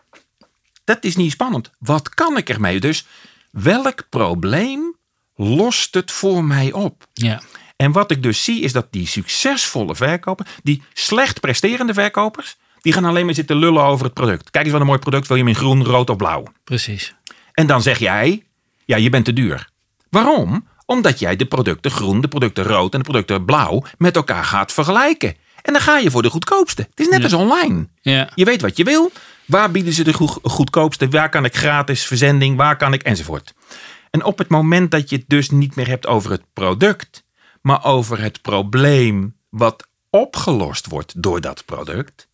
Dat is niet spannend. Wat kan ik ermee? Dus welk probleem lost het voor mij op? Ja. En wat ik dus zie is dat die succesvolle verkopers, die slecht presterende verkopers, die gaan alleen maar zitten lullen over het product. Kijk eens wat een mooi product, wil je hem in groen, rood of blauw? Precies. En dan zeg jij, ja, je bent te duur. Waarom? Omdat jij de producten groen, de producten rood en de producten blauw met elkaar gaat vergelijken. En dan ga je voor de goedkoopste. Het is net Ja. als online. Ja. Je weet wat je wil. Waar bieden ze de goe- goedkoopste? Waar kan ik gratis verzending? Waar kan ik enzovoort. En op het moment dat je het dus niet meer hebt over het product, maar over het probleem wat opgelost wordt door dat product.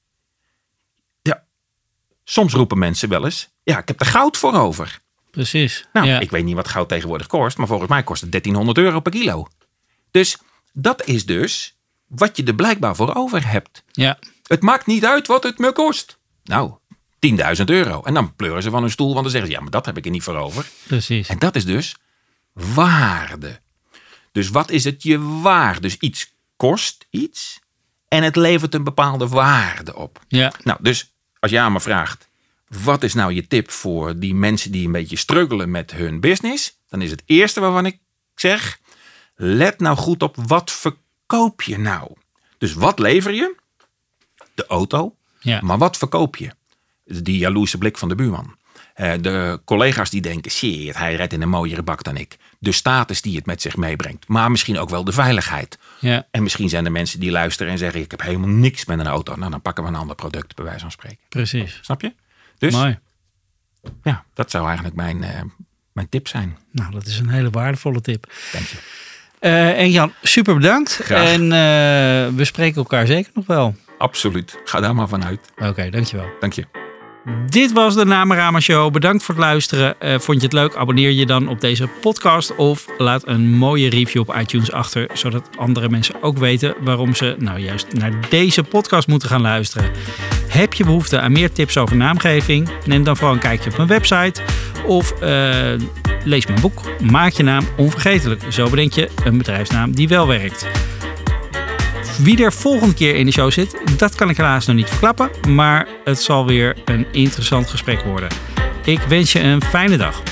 Ja, soms roepen mensen wel eens: ja, ik heb er goud voor over. Precies. Nou, ja. ik weet niet wat goud tegenwoordig kost, maar volgens mij kost het 1300 euro per kilo. Dus dat is dus wat je er blijkbaar voor over hebt. ja. Het maakt niet uit wat het me kost. Nou, 10.000 euro. En dan pleuren ze van hun stoel, want dan zeggen ze: ja, maar dat heb ik er niet voor over. Precies. En dat is dus waarde. Dus wat is het je waard? Dus iets kost iets en het levert een bepaalde waarde op. Ja. Nou, dus als jij aan me vraagt, wat is nou je tip voor die mensen die een beetje struggelen met hun business? Dan is het eerste waarvan ik zeg, let nou goed op wat verkoop je nou? Dus wat lever je? De auto. Ja. Maar wat verkoop je? Die jaloerse blik van de buurman. Eh, De collega's die denken, shit, hij rijdt in een mooiere bak dan ik. De status die het met zich meebrengt. Maar misschien ook wel de veiligheid. Ja. En misschien zijn er mensen die luisteren en zeggen, ik heb helemaal niks met een auto. Nou, dan pakken we een ander product, bij wijze van spreken. Precies. Snap je? Dus Mooi. ja, dat zou eigenlijk mijn, eh, mijn tip zijn. Nou, dat is een hele waardevolle tip. Dank je. Eh, en Jan, super bedankt. Graag. En we spreken elkaar zeker nog wel. Absoluut. Ga daar maar vanuit. Oké, dankjewel. Dank je. Dit was de Namerama Show. Bedankt voor het luisteren. Eh, vond je het leuk? Abonneer je dan op deze podcast of laat een mooie review op iTunes achter, zodat andere mensen ook weten waarom ze nou juist naar deze podcast moeten gaan luisteren. Heb je behoefte aan meer tips over naamgeving? Neem dan vooral een kijkje op mijn website of eh, lees mijn boek. Maak je naam onvergetelijk. Zo bedenk je een bedrijfsnaam die wel werkt. Wie er volgende keer in de show zit, dat kan ik helaas nog niet verklappen. Maar het zal weer een interessant gesprek worden. Ik wens je een fijne dag.